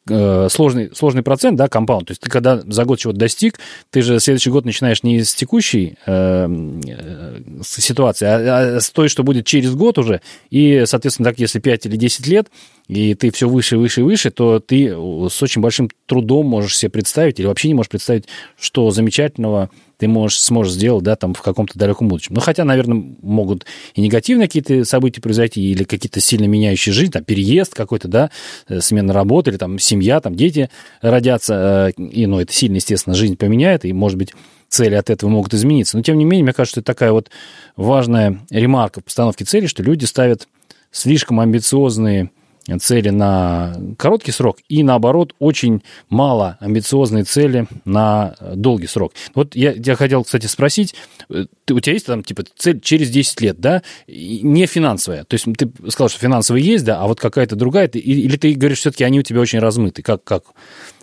Э, сложный, сложный процент, да, компаунд. То есть ты когда за год чего-то достиг, ты же следующий год начинаешь не с текущей э, э ситуации, а, а с той, что будет через год уже. И, соответственно, так если 5 или 10 лет, и ты все выше, выше выше, то ты с очень большим трудом можешь себе представить или вообще не можешь представить, что замечательного ты можешь, сможешь сделать, да, там, в каком-то далеком будущем. Ну, хотя, наверное, могут и негативные какие-то события произойти, или какие-то сильно меняющие жизнь, там, переезд какой-то, да, э, смена работы, или там семья, там, дети родятся, э, и, ну, это сильно, естественно, жизнь поменяет, и, может быть, цели от этого могут измениться. Но, тем не менее, мне кажется, это такая вот важная ремарка в постановке цели, что люди ставят слишком амбициозные цели на короткий срок и, наоборот, очень мало амбициозные цели на долгий срок. Вот я, я хотел, кстати, спросить, э, ты, у тебя есть там, типа, цель через 10 лет, да, не финансовая? То есть ты сказал, что финансовая есть, да, а вот какая-то другая, или ты говоришь, все-таки они у тебя очень размыты? Как, как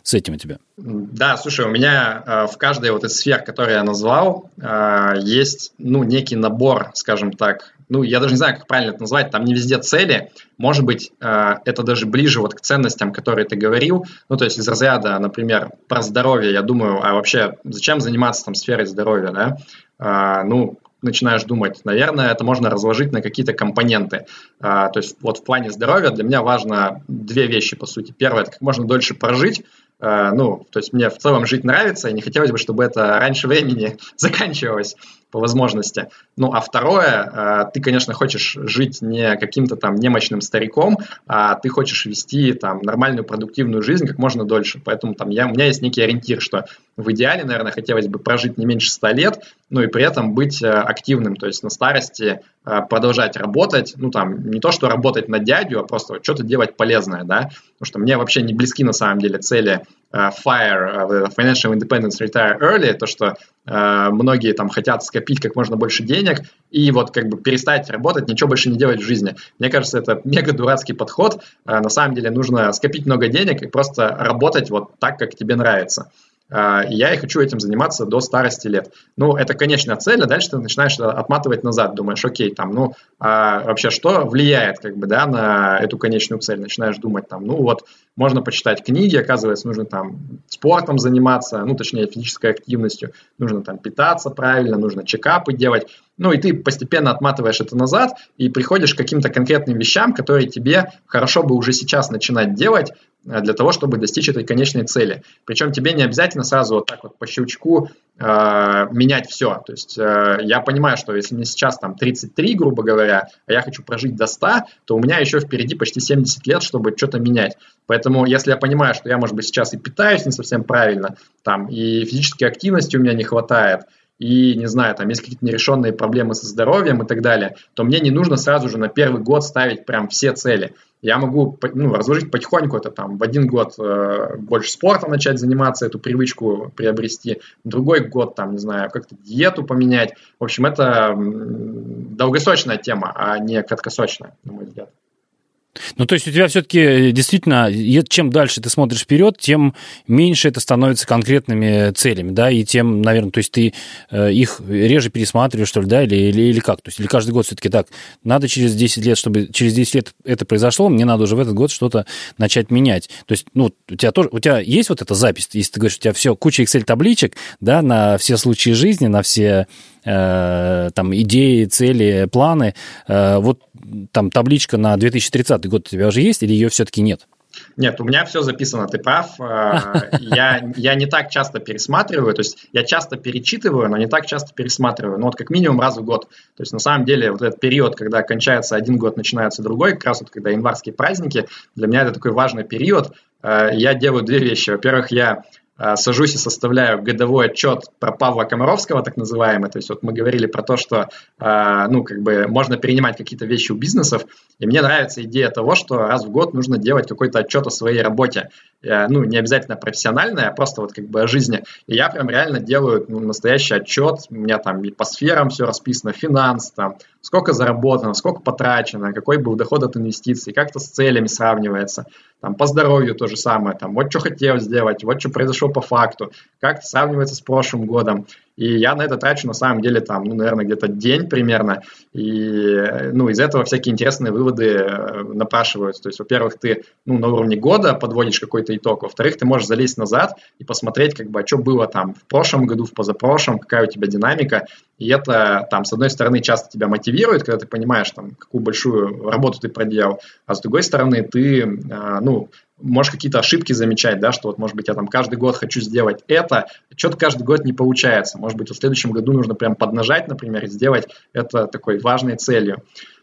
с этим у тебя? Да, слушай, у меня э, в каждой вот из сфер, которые я назвал, э, есть, ну, некий набор, скажем так, ну, я даже не знаю, как правильно это назвать, там не везде цели, может быть, э, это даже ближе вот к ценностям, которые ты говорил, ну, то есть из разряда, например, про здоровье, я думаю, а вообще зачем заниматься там сферой здоровья, да, э, ну, начинаешь думать, наверное, это можно разложить на какие-то компоненты. А, то есть вот в плане здоровья для меня важно две вещи, по сути. Первое, это как можно дольше прожить, а, ну, то есть мне в целом жить нравится, и не хотелось бы, чтобы это раньше времени заканчивалось по возможности. Ну, а второе, а, ты, конечно, хочешь жить не каким-то там немощным стариком, а ты хочешь вести там нормальную продуктивную жизнь как можно дольше. Поэтому там я, у меня есть некий ориентир, что в идеале, наверное, хотелось бы прожить не меньше 100 лет, ну и при этом быть э, активным, то есть на старости э, продолжать работать, ну там не то, что работать на дядю, а просто что-то делать полезное, да, потому что мне вообще не близки на самом деле цели uh, FIRE, uh, Financial Independence Retire Early, то, что uh, многие там хотят скопить как можно больше денег и вот как бы перестать работать, ничего больше не делать в жизни. Мне кажется, это мега дурацкий подход. На самом деле нужно скопить много денег и просто работать вот так, как тебе нравится. А, я и хочу этим заниматься до старости лет. Ну, это конечная цель, а дальше ты начинаешь отматывать назад, думаешь, окей, там, ну, а вообще что влияет, как бы, да, на эту конечную цель? Начинаешь думать, там, ну, вот, можно почитать книги, оказывается, нужно там спортом заниматься, ну, точнее, физической активностью, нужно там питаться правильно, нужно чекапы делать, ну, и ты постепенно отматываешь это назад и приходишь к каким-то конкретным вещам, которые тебе хорошо бы уже сейчас начинать делать, для того, чтобы достичь этой конечной цели. Причем тебе не обязательно сразу вот так вот по щелчку э, менять все. То есть э, я понимаю, что если мне сейчас там 33, грубо говоря, а я хочу прожить до 100, то у меня еще впереди почти 70 лет, чтобы что-то менять. Поэтому если я понимаю, что я, может быть, сейчас и питаюсь не совсем правильно, там, и физической активности у меня не хватает, и, не знаю, там есть какие-то нерешенные проблемы со здоровьем и так далее, то мне не нужно сразу же на первый год ставить прям все цели я могу ну, разложить потихоньку это там в один год э, больше спортом начать заниматься, эту привычку приобрести, другой год там, не знаю, как-то диету поменять. В общем, это долгосрочная тема, а не краткосрочная, на мой взгляд. Ну, то есть у тебя все-таки э, действительно, чем дальше ты смотришь вперед, тем меньше это становится конкретными целями, да, и тем, наверное, то есть ты э, их реже пересматриваешь, что ли, да, или, или, или как? То есть или каждый год все-таки так, надо через 10 лет, чтобы через 10 лет это произошло, мне надо уже в этот год что-то начать менять. То есть, ну, у тебя тоже, у тебя есть вот эта запись, если ты говоришь, у тебя все, куча Excel-табличек, да, на все случаи жизни, на все Э, там идеи, цели, планы. Э, вот там табличка на 2030 год у тебя уже есть или ее все-таки нет? Нет, у меня все записано, ты прав. Э, я, я не так часто пересматриваю, то есть я часто перечитываю, но не так часто пересматриваю. Ну вот как минимум раз в год. То есть на самом деле вот этот период, когда кончается один год, начинается другой, как раз вот когда январские праздники, для меня это такой важный период. Э, я делаю две вещи. Во-первых, я сажусь и составляю годовой отчет про Павла Комаровского, так называемый. То есть вот мы говорили про то, что э, ну, как бы можно перенимать какие-то вещи у бизнесов, и мне нравится идея того, что раз в год нужно делать какой-то отчет о своей работе. Э, ну, не обязательно профессиональный, а просто вот как бы о жизни. И я прям реально делаю ну, настоящий отчет. У меня там и по сферам все расписано, финанс, там, сколько заработано, сколько потрачено, какой был доход от инвестиций, как это с целями сравнивается. Там по здоровью то же самое, там вот что хотел сделать, вот что произошло по факту, как это сравнивается с прошлым годом. И я на это трачу на самом деле там, ну, наверное, где-то день примерно. И, ну, из этого всякие интересные выводы э, напрашиваются. То есть, во-первых, ты, ну, на уровне года подводишь какой-то итог. Во-вторых, ты можешь залезть назад и посмотреть, как бы, а что было там в прошлом году, в позапрошлом, какая у тебя динамика. И это, там, с одной стороны, часто тебя мотивирует, когда ты понимаешь, там, какую большую работу ты проделал, а с другой стороны, ты, э, ну, можешь какие-то ошибки замечать, да, что вот, может быть, я там каждый год хочу сделать это, что-то каждый год не получается. Может быть, в следующем году нужно прям поднажать, например, и сделать это такой важной целью.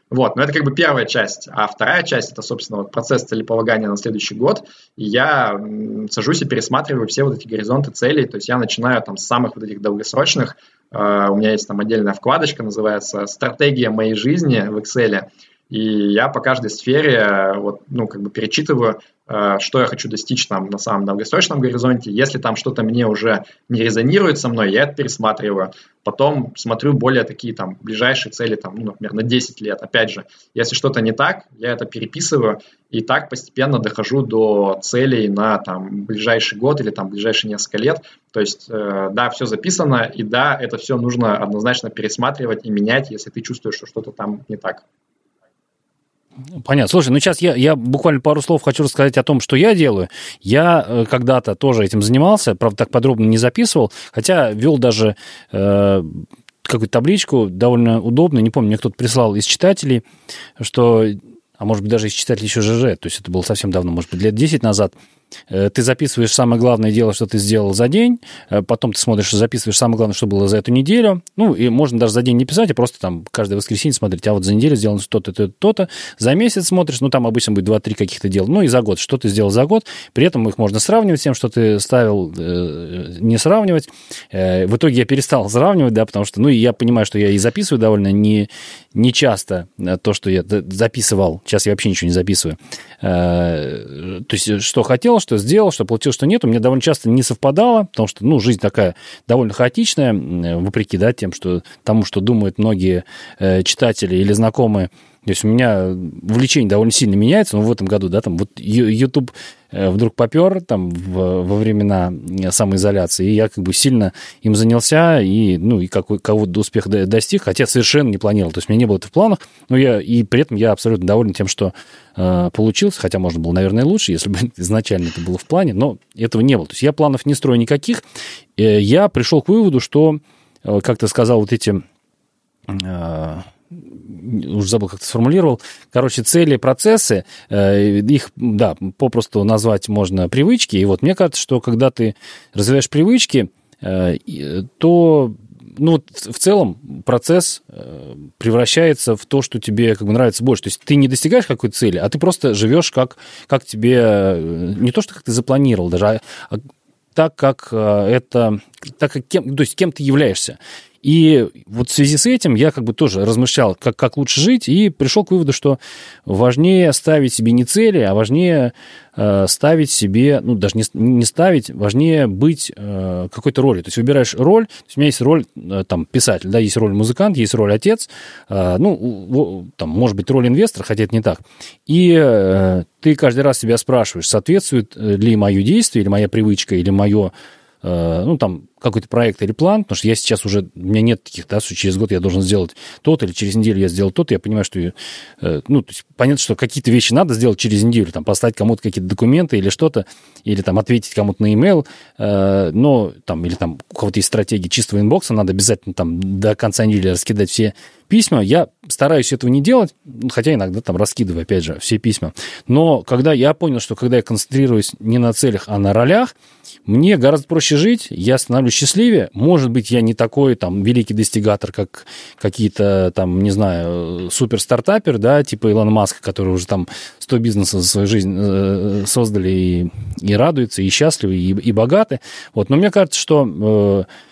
Вот, но это как бы первая часть. А вторая часть – это, собственно, вот процесс целеполагания на следующий год. И я сажусь и пересматриваю все вот эти горизонты целей. То есть я начинаю там с самых вот этих долгосрочных. Uh, у меня есть там отдельная вкладочка, называется «Стратегия моей жизни» в Excel. И я по каждой сфере вот, ну, как бы перечитываю, э, что я хочу достичь там на самом долгосрочном горизонте. Если там что-то мне уже не резонирует со мной, я это пересматриваю. Потом смотрю более такие там ближайшие цели, там, ну, например, на 10 лет. Опять же, если что-то не так, я это переписываю и так постепенно дохожу до целей на там ближайший год или там ближайшие несколько лет. То есть, э, да, все записано, и да, это все нужно однозначно пересматривать и менять, если ты чувствуешь, что что-то там не так. Понятно. Слушай, ну сейчас я, я буквально пару слов хочу рассказать о том, что я делаю. Я э, когда-то тоже этим занимался, правда, так подробно не записывал, хотя вел даже э, какую-то табличку довольно удобно. Не помню, мне кто-то прислал из читателей, что а может быть, даже из читателей еще ЖЖ, то есть это было совсем давно, может быть, лет 10 назад, ты записываешь самое главное дело, что ты сделал за день, э, потом ты смотришь, записываешь самое главное, что было за эту неделю, ну, и можно даже за день не писать, а просто там каждое воскресенье смотреть, а вот за неделю сделано то-то, то-то, то-то, за месяц смотришь, ну, там обычно будет 2-3 каких-то дел, ну, и за год, что ты сделал за год, при этом их можно сравнивать с тем, что ты ставил, э, не сравнивать. В итоге я перестал сравнивать, да, потому что, ну, и я понимаю, что я и записываю довольно не, не часто то, что я записывал, сейчас я вообще ничего не записываю, то есть, что хотел, что сделал, что получил, что нет, у меня довольно часто не совпадало, потому что, ну, жизнь такая довольно хаотичная, вопреки, да, тем, что тому, что думают многие э, читатели или знакомые то есть у меня увлечение довольно сильно меняется, но в этом году, да, там вот YouTube э, вдруг попер там в, во времена самоизоляции, и я как бы сильно им занялся, и, ну, и какого-то успеха достиг, хотя совершенно не планировал, то есть у меня не было это в планах, но я, и при этом я абсолютно доволен тем, что э, получился, хотя можно было, наверное, лучше, если бы изначально это было в плане, но этого не было. То есть я планов не строю никаких, э, я пришел к выводу, что, э, как ты сказал, вот эти... Э, уже забыл, как ты сформулировал. Короче, цели, процессы, э, их, да, попросту назвать можно привычки. И вот мне кажется, что когда ты развиваешь привычки, э, то ну, в целом процесс э, превращается в то, что тебе как бы нравится больше. То есть ты не достигаешь какой-то цели, а ты просто живешь как, как тебе, не то, что как ты запланировал даже, а, а так, как это, так как кем, то есть кем ты являешься. И вот в связи с этим я как бы тоже размышлял, как, как лучше жить, и пришел к выводу, что важнее ставить себе не цели, а важнее э, ставить себе, ну, даже не, не ставить, важнее быть э, какой-то ролью. То есть выбираешь роль, то есть у меня есть роль, э, там, писатель, да, есть роль музыкант, есть роль отец, э, ну, там, может быть, роль инвестора, хотя это не так. И э, ты каждый раз себя спрашиваешь, соответствует ли мое действие, или моя привычка, или мое, э, ну, там, какой-то проект или план, потому что я сейчас уже, у меня нет таких, да, что через год я должен сделать тот, или через неделю я сделал тот, я понимаю, что, э, ну, то есть понятно, что какие-то вещи надо сделать через неделю, там, послать кому-то какие-то документы или что-то, или там ответить кому-то на e-mail, э, но там, или там у кого-то есть стратегия чистого инбокса, надо обязательно там до конца недели раскидать все письма. Я стараюсь этого не делать, хотя иногда там раскидываю, опять же, все письма. Но когда я понял, что когда я концентрируюсь не на целях, а на ролях, мне гораздо проще жить, я становлюсь счастливее. Может быть, я не такой там великий достигатор, как какие-то там, не знаю, супер-стартапер, да, типа Илона Маска, который уже там 100 бизнесов за свою жизнь э, создали и, и радуются, и счастливы, и, и богаты. Вот. Но мне кажется, что э,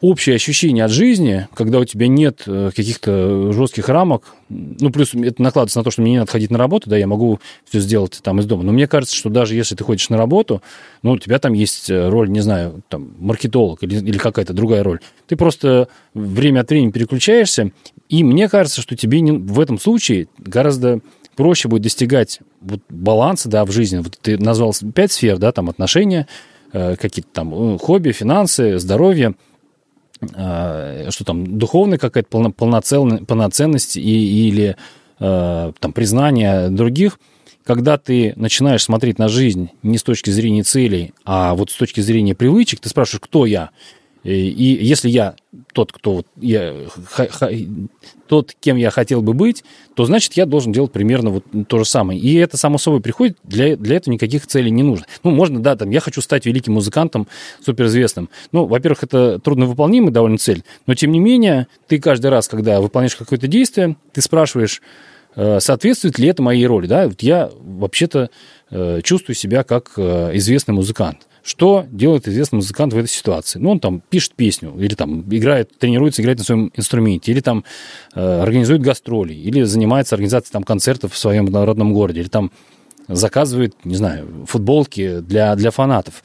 общее ощущение от жизни, когда у тебя нет э, каких-то жестких рамок, ну, плюс это накладывается на то, что мне не надо ходить на работу, да, я могу все сделать там из дома. Но мне кажется, что даже если ты ходишь на работу, ну, у тебя там есть э, роль, не знаю, там, маркетолог или, или какая-то другая роль. Ты просто время от времени переключаешься, и мне кажется, что тебе не, в этом случае гораздо проще будет достигать вот баланса, да, в жизни. Вот ты назвал пять сфер, да, там отношения, э, какие-то там хобби, финансы, здоровье – что там, духовная какая-то полно, полноценность и, или э, там признание других, когда ты начинаешь смотреть на жизнь не с точки зрения целей, а вот с точки зрения привычек, ты спрашиваешь, кто я? И если я тот, кто вот я, тот, кем я хотел бы быть, то значит я должен делать примерно вот то же самое. И это само собой приходит, для, для этого никаких целей не нужно. Ну, можно, да, там, я хочу стать великим музыкантом, суперизвестным. Ну, во-первых, это трудновыполнимая довольно цель, но тем не менее, ты каждый раз, когда выполняешь какое-то действие, ты спрашиваешь, э, соответствует ли это моей роли, да, вот я вообще-то э, чувствую себя как э, известный музыкант. Что делает известный музыкант в этой ситуации? Ну, он там пишет песню, или там играет, тренируется играть на своем инструменте, или там э, организует гастроли, или занимается организацией там концертов в своем народном городе, или там заказывает, не знаю, футболки для, для фанатов.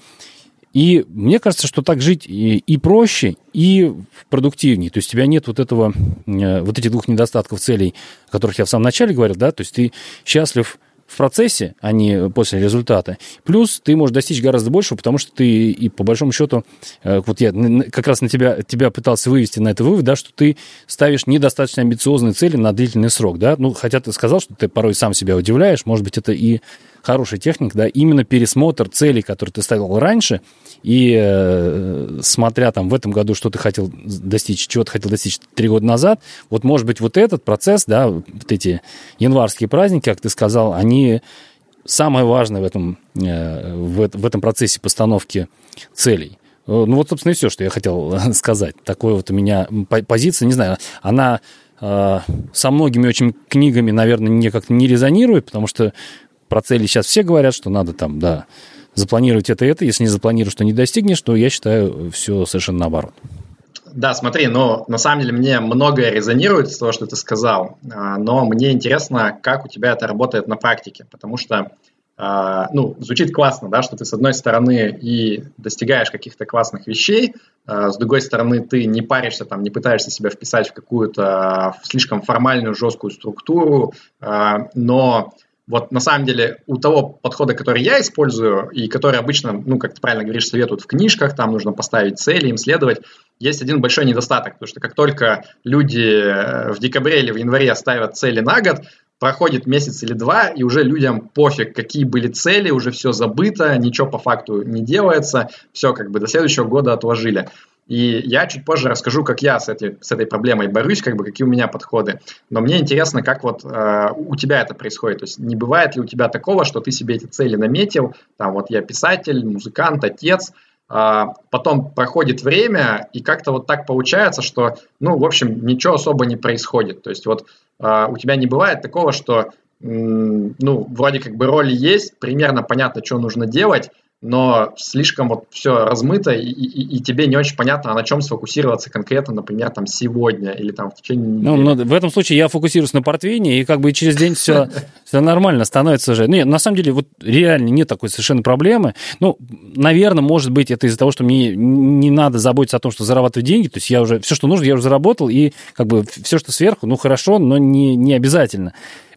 И мне кажется, что так жить и, и проще, и продуктивнее. То есть у тебя нет вот этого, э, вот этих двух недостатков целей, о которых я в самом начале говорил, да, то есть ты счастлив в процессе, а не после результата. Плюс ты можешь достичь гораздо большего, потому что ты и по большому счету, э, вот я как раз на тебя, тебя пытался вывести на это вывод, да, что ты ставишь недостаточно амбициозные цели на длительный срок, да, ну, хотя ты сказал, что ты порой сам себя удивляешь, может быть, это и хорошая техника, да, именно пересмотр целей, которые ты ставил раньше, и э, смотря там в этом году, что ты хотел достичь, чего ты хотел достичь три года назад, вот может быть вот этот процесс, да, вот эти январские праздники, как ты сказал, они самое важное в этом, э, в, в этом процессе постановки целей. Э, ну вот, собственно, и все, что я хотел сказать. Такое вот у меня позиция, не знаю, она э, со многими очень книгами, наверное, не как-то не резонирует, потому что про цели сейчас все говорят, что надо там, да, запланировать это и это. Если не запланируешь, то не достигнешь, то я считаю все совершенно наоборот. Да, смотри, но на самом деле мне многое резонирует с того, что ты сказал, а, но мне интересно, как у тебя это работает на практике, потому что, а, ну, звучит классно, да, что ты с одной стороны и достигаешь каких-то классных вещей, а, с другой стороны ты не паришься, там, не пытаешься себя вписать в какую-то слишком формальную, жесткую структуру, но вот на самом деле у того подхода, который я использую, и который обычно, ну, как ты правильно говоришь, советуют в книжках, там нужно поставить цели, им следовать, есть один большой недостаток, потому что как только люди э, в декабре или в январе ставят цели на год, проходит месяц или два, и уже людям пофиг, какие были цели, уже все забыто, ничего по факту не делается, все как бы до следующего года отложили. И я чуть позже расскажу, как я с этой, с этой проблемой борюсь, как бы какие у меня подходы. Но мне интересно, как вот э, у тебя это происходит. То есть не бывает ли у тебя такого, что ты себе эти цели наметил, там вот я писатель, музыкант, отец, э, потом проходит время, и как-то вот так получается, что, ну, в общем, ничего особо не происходит. То есть вот э, у тебя не бывает такого, что, ну, вроде как бы роли есть, примерно понятно, что нужно делать, но слишком вот все размыто, и, и, и тебе не очень понятно, а на чем сфокусироваться конкретно, например, там сегодня или там в течение ну, недели. Ну, в этом случае я фокусируюсь на портвейне, и как бы через день все, все нормально становится уже. Нет, на самом деле, вот реально нет такой совершенно проблемы. Ну, наверное, может быть, это из-за того, что мне не надо заботиться о том, что зарабатывать деньги, то есть я уже, все, что нужно, я уже заработал, и как бы все, что сверху, ну, хорошо, но не, не обязательно.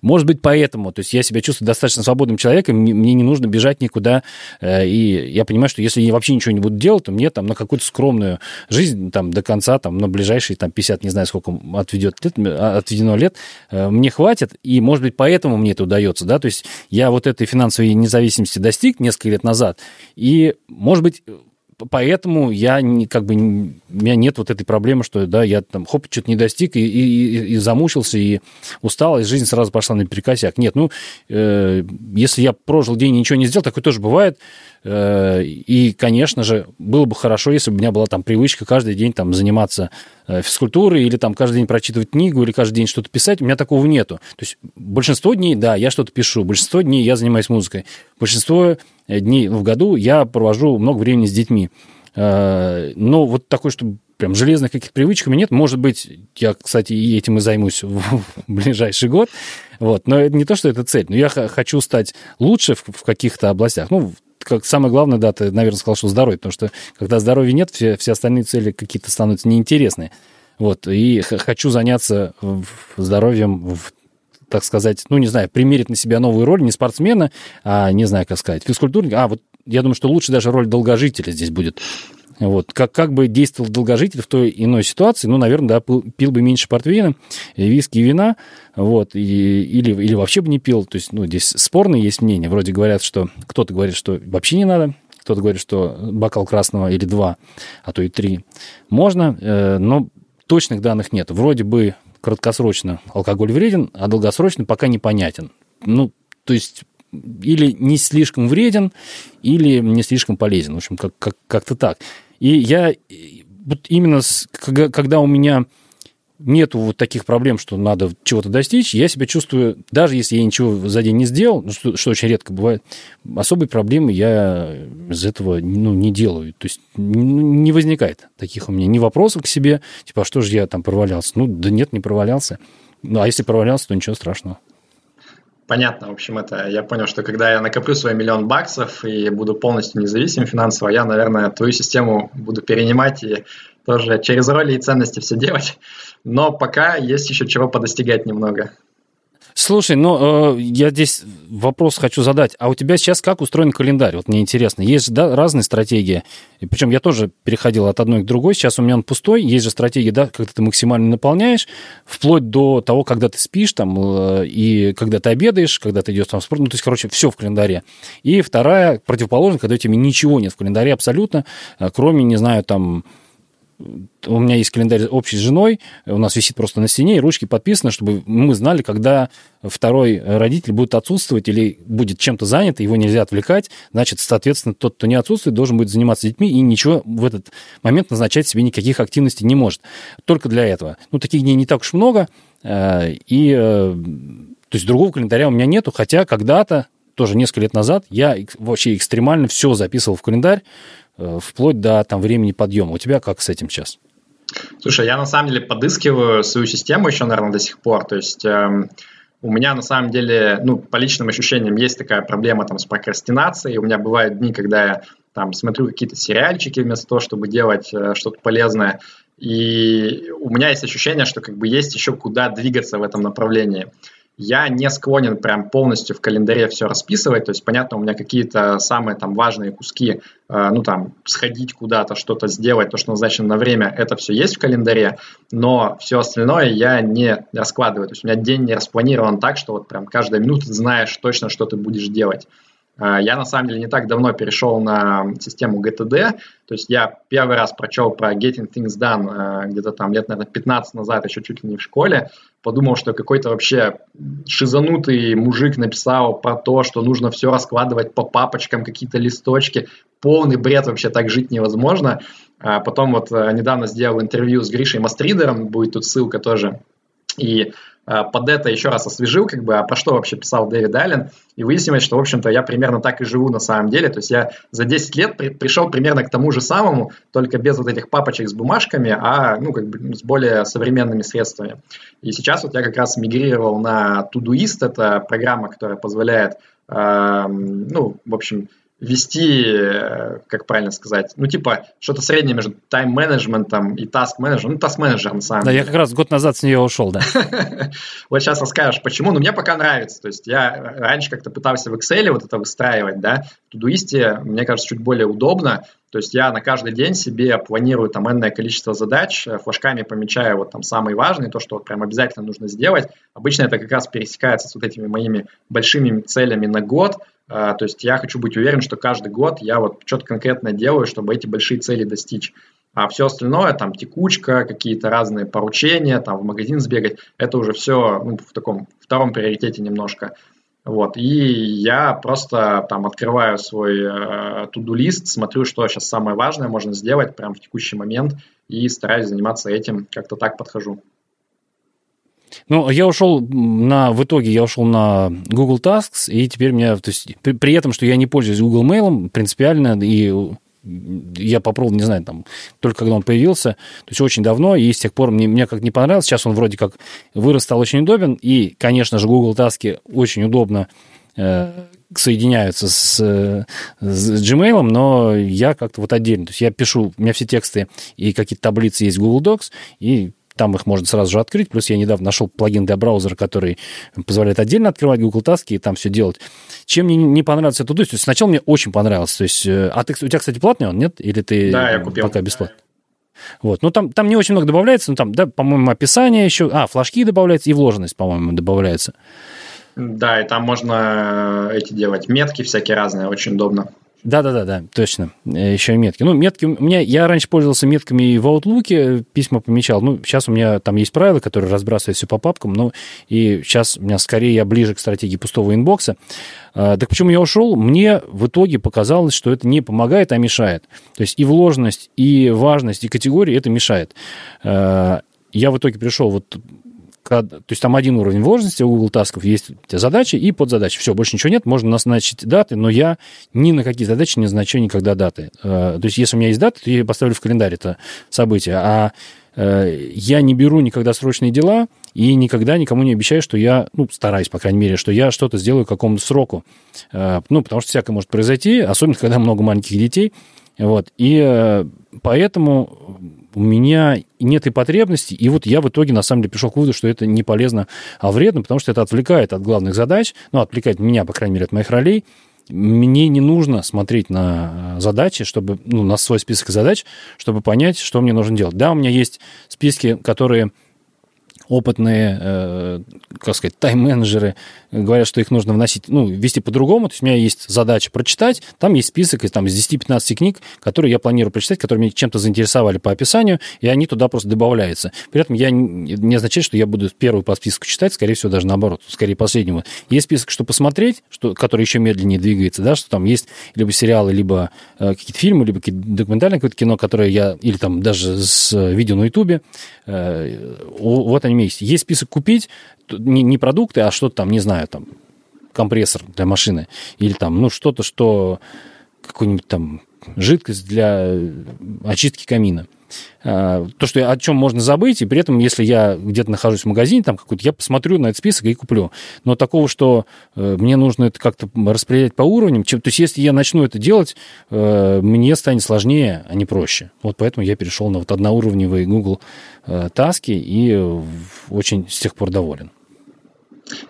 Может быть, поэтому, то есть я себя чувствую достаточно свободным человеком, мне не нужно бежать никуда, э, и я понимаю, что если я вообще ничего не буду делать, то мне там на какую-то скромную жизнь там до конца, там, на ближайшие там 50, не знаю, сколько отведет лет, а, отведено лет, э, мне хватит, и, может быть, поэтому мне это удается, да, то есть я вот этой финансовой независимости достиг несколько лет назад, и, может быть, поэтому я не, как бы, у меня нет вот этой проблемы, что, да, я там, хоп, что-то не достиг и, и, и замучился, и устал, и жизнь сразу пошла на перекосяк. Нет, ну, э, если я прожил день и ничего не сделал, такое тоже бывает, и, конечно же, было бы хорошо, если бы у меня была там привычка каждый день там заниматься э, физкультурой или там каждый день прочитывать книгу или каждый день что-то писать. У меня такого нету. То есть большинство дней, да, я что-то пишу, большинство дней я занимаюсь музыкой, большинство э, дней в году я провожу много времени с детьми. Но вот такой, чтобы прям железных каких-то привычек у меня нет. Может быть, я, кстати, и этим и займусь в, ближайший год. Вот. Но это не то, что это цель. Но я хочу стать лучше в каких-то областях. Ну, как самое главное, да, ты, наверное, сказал, что здоровье, потому что когда здоровья нет, все, все остальные цели какие-то становятся неинтересны. Вот, и хочу заняться здоровьем в так сказать, ну, не знаю, примерить на себя новую роль не спортсмена, а, не знаю, как сказать, физкультурника. А, вот я думаю, что лучше даже роль долгожителя здесь будет. Вот. Как, как бы действовал долгожитель в той иной ситуации, ну, наверное, да, пил, пил бы меньше портвейна, виски и вина, вот, и, или, или вообще бы не пил. То есть, ну, здесь спорные есть мнения. Вроде говорят, что кто-то говорит, что вообще не надо, кто-то говорит, что бокал красного или два, а то и три можно, э, но точных данных нет. Вроде бы краткосрочно алкоголь вреден, а долгосрочно пока непонятен. Ну, то есть или не слишком вреден, или не слишком полезен. В общем, как, как, как-то так. И я вот именно с, когда у меня нету вот таких проблем, что надо чего-то достичь, я себя чувствую, даже если я ничего за день не сделал, ну, что, что очень редко бывает, особой проблемы я из этого ну, не делаю. То есть не возникает таких у меня ни вопросов к себе, типа, а что же я там провалялся? Ну, да нет, не провалялся. Ну, а если провалялся, то ничего страшного. Понятно, в общем, это я понял, что когда я накоплю свой миллион баксов и буду полностью независим финансово, я, наверное, твою систему буду перенимать и тоже через роли и ценности все делать. Но пока есть еще чего подостигать немного. Слушай, ну, э, я здесь вопрос хочу задать. А у тебя сейчас как устроен календарь? Вот мне интересно. Есть да, разные стратегии. И причем я тоже переходил от одной к другой. Сейчас у меня он пустой. Есть же стратегии, да, когда ты максимально наполняешь, вплоть до того, когда ты спишь там, э, и когда ты обедаешь, когда ты идешь там в спорт. Ну, то есть, короче, все в календаре. И вторая, противоположная, когда у тебя ничего нет в календаре абсолютно, э, кроме, не знаю, там у меня есть календарь общий с женой, у нас висит просто на стене, и ручки подписаны, чтобы мы знали, когда второй родитель будет отсутствовать или будет чем-то занят, его нельзя отвлекать, значит, соответственно, тот, кто не отсутствует, должен будет заниматься детьми и ничего в этот момент назначать себе никаких активностей не может. Только для этого. Ну, таких дней не так уж много, э, и э, то есть другого календаря у меня нету, хотя когда-то, тоже несколько лет назад, я вообще экстремально все записывал в календарь, вплоть до там, времени подъема. У тебя как с этим сейчас? Слушай, я на самом деле подыскиваю свою систему еще, наверное, до сих пор. То есть эм, у меня на самом деле, ну, по личным ощущениям, есть такая проблема там с прокрастинацией. У меня бывают дни, когда я там смотрю какие-то сериальчики вместо того, чтобы делать э, что-то полезное. И у меня есть ощущение, что как бы есть еще куда двигаться в этом направлении я не склонен прям полностью в календаре все расписывать, то есть, понятно, у меня какие-то самые там важные куски, э, ну там, сходить куда-то, что-то сделать, то, что назначено на время, это все есть в календаре, но все остальное я не раскладываю, то есть у меня день не распланирован так, что вот прям каждая минута знаешь точно, что ты будешь делать. Э, я, на самом деле, не так давно перешел на систему GTD, то есть я первый раз прочел про Getting Things Done э, где-то там лет, наверное, 15 назад, еще чуть ли не в школе, подумал, что какой-то вообще шизанутый мужик написал про то, что нужно все раскладывать по папочкам, какие-то листочки, полный бред, вообще так жить невозможно. А потом вот э, недавно сделал интервью с Гришей Мастридером, будет тут ссылка тоже, и под это еще раз освежил, как бы, а про что вообще писал Дэвид Аллен, и выяснилось, что, в общем-то, я примерно так и живу на самом деле, то есть я за 10 лет при, пришел примерно к тому же самому, только без вот этих папочек с бумажками, а, ну, как бы, с более современными средствами. И сейчас вот я как раз мигрировал на Todoist, это программа, которая позволяет, э, ну, в общем, вести, э, как правильно сказать, ну, типа, что-то среднее между тайм-менеджментом и таск-менеджером. Ну, таск-менеджер, на самом да, деле. Да, я как раз год назад с нее ушел, да. Вот сейчас расскажешь, почему. Ну, мне пока нравится. То есть я раньше как-то пытался в Excel вот это выстраивать, да. В Тудуисте, мне кажется, чуть более удобно. То есть я на каждый день себе планирую там энное количество задач, э, флажками помечаю вот там самые важные, то, что вот прям обязательно нужно сделать. Обычно это как раз пересекается с вот этими моими большими целями на год. А, то есть я хочу быть уверен, что каждый год я вот что-то конкретно делаю, чтобы эти большие цели достичь. А все остальное, там текучка, какие-то разные поручения, там в магазин сбегать, это уже все ну, в таком втором приоритете немножко. Вот, и я просто там открываю свой э, туду-лист, смотрю, что сейчас самое важное можно сделать прямо в текущий момент и стараюсь заниматься этим, как-то так подхожу. Ну, я ушел на, в итоге я ушел на Google Tasks, и теперь меня, то есть при, при этом, что я не пользуюсь Google Mail принципиально, и я попробовал, не знаю, там, только когда он появился, то есть очень давно, и с тех пор мне, мне как не понравилось, сейчас он вроде как вырос, стал очень удобен, и, конечно же, Google Таски очень удобно э, соединяются с, с Gmail, но я как-то вот отдельно, то есть я пишу, у меня все тексты и какие-то таблицы есть в Google Docs, и там их можно сразу же открыть. Плюс я недавно нашел плагин для браузера, который позволяет отдельно открывать Google Таски и там все делать. Чем мне не понравился это, то есть сначала мне очень понравилось. То есть, э, а ты, у тебя, кстати, платный он, нет? Или ты да, я купил. пока бесплатно? Вот. Ну, там, там не очень много добавляется, ну, там, да, по-моему, описание еще, а, флажки добавляются и вложенность, по-моему, добавляется. Да, и там можно э, эти делать метки всякие разные, очень удобно. Да-да-да, да, точно. Э, Еще и метки. Ну, метки у меня... Я раньше пользовался метками в Outlook, письма помечал. Ну, сейчас у меня там есть правила, которые разбрасывают все по папкам. Ну, и сейчас у меня скорее я ближе к стратегии пустого инбокса. А, так почему я ушел? Мне в итоге показалось, что это не помогает, а мешает. То есть и вложенность, и важность, и категории это мешает. А, я в итоге пришел вот то есть там один уровень вложенности у Google тасков, есть задачи и подзадачи. Все, больше ничего нет, можно назначить даты, но я ни на какие задачи не назначаю никогда даты. Э, то есть если у меня есть даты, то я поставлю в календарь это событие, а э, я не беру никогда срочные дела и никогда никому не обещаю, что я, ну, стараюсь, по крайней мере, что я что-то сделаю к какому-то сроку. Э, ну, потому что всякое может произойти, особенно когда много маленьких детей. Вот. И поэтому у меня нет и потребности, и вот я в итоге, на самом деле, пришел к выводу, что это не полезно, а вредно, потому что это отвлекает от главных задач, ну, отвлекает меня, по крайней мере, от моих ролей, мне не нужно смотреть на задачи, чтобы, ну, на свой список задач, чтобы понять, что мне нужно делать. Да, у меня есть списки, которые опытные, э, как сказать, тайм-менеджеры говорят, что их нужно вносить, ну, вести по-другому. То есть у меня есть задача прочитать, там есть список из, там, из 10-15 книг, которые я планирую прочитать, которые меня чем-то заинтересовали по описанию, и они туда просто добавляются. При этом я не означает, что я буду первую по списку читать, скорее всего, даже наоборот, скорее последнего. Есть список, что посмотреть, что, который еще медленнее двигается, да, что там есть либо сериалы, либо э, какие-то фильмы, либо какие-то документальные какое-то кино, которое я, или там даже с видео на ютубе, э, вот они есть. Есть список купить, не, не продукты, а что-то там, не знаю, там, компрессор для машины, или там, ну, что-то, что какую-нибудь там жидкость для очистки камина. А, то, что о чем можно забыть, и при этом, если я где-то нахожусь в магазине, там какой-то, я посмотрю на этот список и куплю. Но такого, что э, мне нужно это как-то распределять по уровням, то есть если я начну это делать, э, мне станет сложнее, а не проще. Вот поэтому я перешел на вот одноуровневые Google э, таски и очень с тех пор доволен.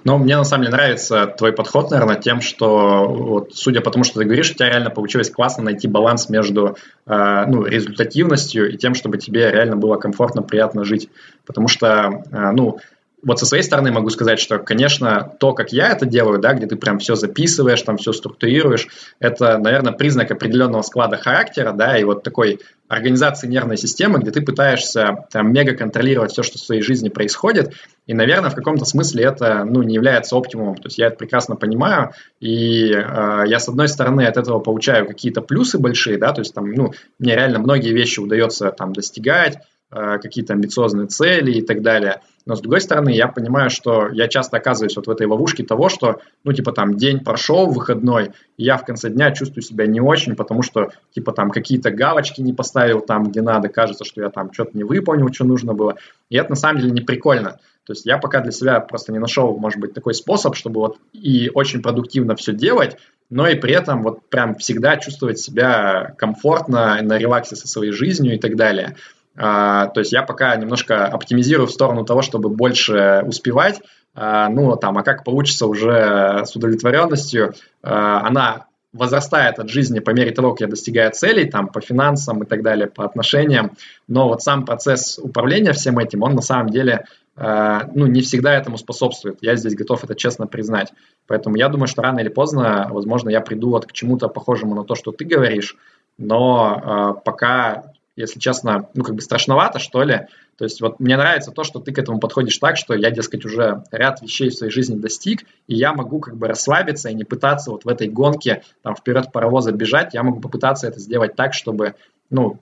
Ну, мне на самом деле нравится твой подход, наверное, тем, что, вот, судя по тому, что ты говоришь, у тебя реально получилось классно найти баланс между э, ну, результативностью и тем, чтобы тебе реально было комфортно, приятно жить. Потому что, э, ну, вот со своей стороны могу сказать, что, конечно, то, как я это делаю, да, где ты прям все записываешь, там все структурируешь, это, наверное, признак определенного склада характера, да, и вот такой организации нервной системы, где ты пытаешься там мега контролировать все, что в своей жизни происходит, и, наверное, в каком-то смысле это, ну, не является оптимумом, то есть я это прекрасно понимаю, и э, я, с одной стороны, от этого получаю какие-то плюсы большие, да, то есть там, ну, мне реально многие вещи удается там достигать, Э, какие-то амбициозные цели и так далее. Но с другой стороны, я понимаю, что я часто оказываюсь вот в этой ловушке того, что, ну, типа там день прошел, выходной, и я в конце дня чувствую себя не очень, потому что, типа там какие-то галочки не поставил там, где надо, кажется, что я там что-то не выполнил, что нужно было. И это на самом деле не прикольно. То есть я пока для себя просто не нашел, может быть, такой способ, чтобы вот и очень продуктивно все делать, но и при этом вот прям всегда чувствовать себя комфортно, на релаксе со своей жизнью и так далее. А, то есть я пока немножко оптимизирую в сторону того, чтобы больше успевать, а, ну, там, а как получится уже с удовлетворенностью, а, она возрастает от жизни по мере того, как я достигаю целей, там, по финансам и так далее, по отношениям, но вот сам процесс управления всем этим, он на самом деле, ну, не всегда этому способствует. Я здесь готов это честно признать. Поэтому я думаю, что рано или поздно, возможно, я приду вот к чему-то похожему на то, что ты говоришь, но пока если честно, ну, как бы страшновато, что ли. То есть вот мне нравится то, что ты к этому подходишь так, что я, дескать, уже ряд вещей в своей жизни достиг, и я могу как бы расслабиться и не пытаться вот в этой гонке там вперед паровоза бежать, я могу попытаться это сделать так, чтобы, ну,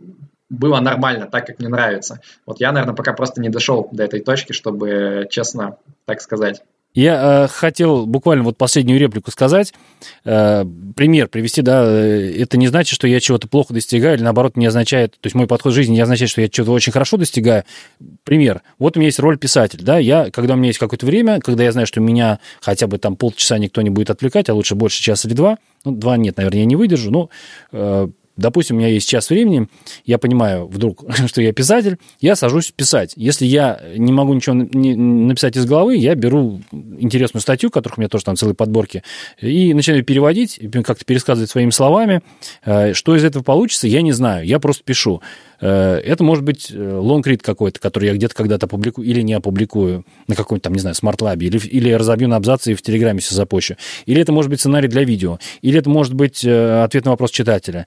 было нормально, так, как мне нравится. Вот я, наверное, пока просто не дошел до этой точки, чтобы честно так сказать. Я э, хотел буквально вот последнюю реплику сказать, э, пример привести, да, э, это не значит, что я чего-то плохо достигаю, или наоборот не означает, то есть мой подход к жизни не означает, что я чего-то очень хорошо достигаю. Пример, вот у меня есть роль писатель, да, я, когда у меня есть какое-то время, когда я знаю, что меня хотя бы там полчаса никто не будет отвлекать, а лучше больше час или два, ну, два нет, наверное, я не выдержу, но э, допустим, у меня есть час времени, я понимаю вдруг, что я писатель, я сажусь писать. Если я не могу ничего написать из головы, я беру интересную статью, которых у меня тоже там целые подборки, и начинаю переводить, как-то пересказывать своими словами. Э, что из этого получится, я не знаю, я просто пишу. Э, это может быть лонгрид э, какой-то, который я где-то когда-то опубликую или не опубликую на каком-то там, не знаю, Smart-Lab е, или, или разобью на абзацы и в Телеграме все запущу. Или это может быть сценарий для видео, или это может быть э, ответ на вопрос читателя,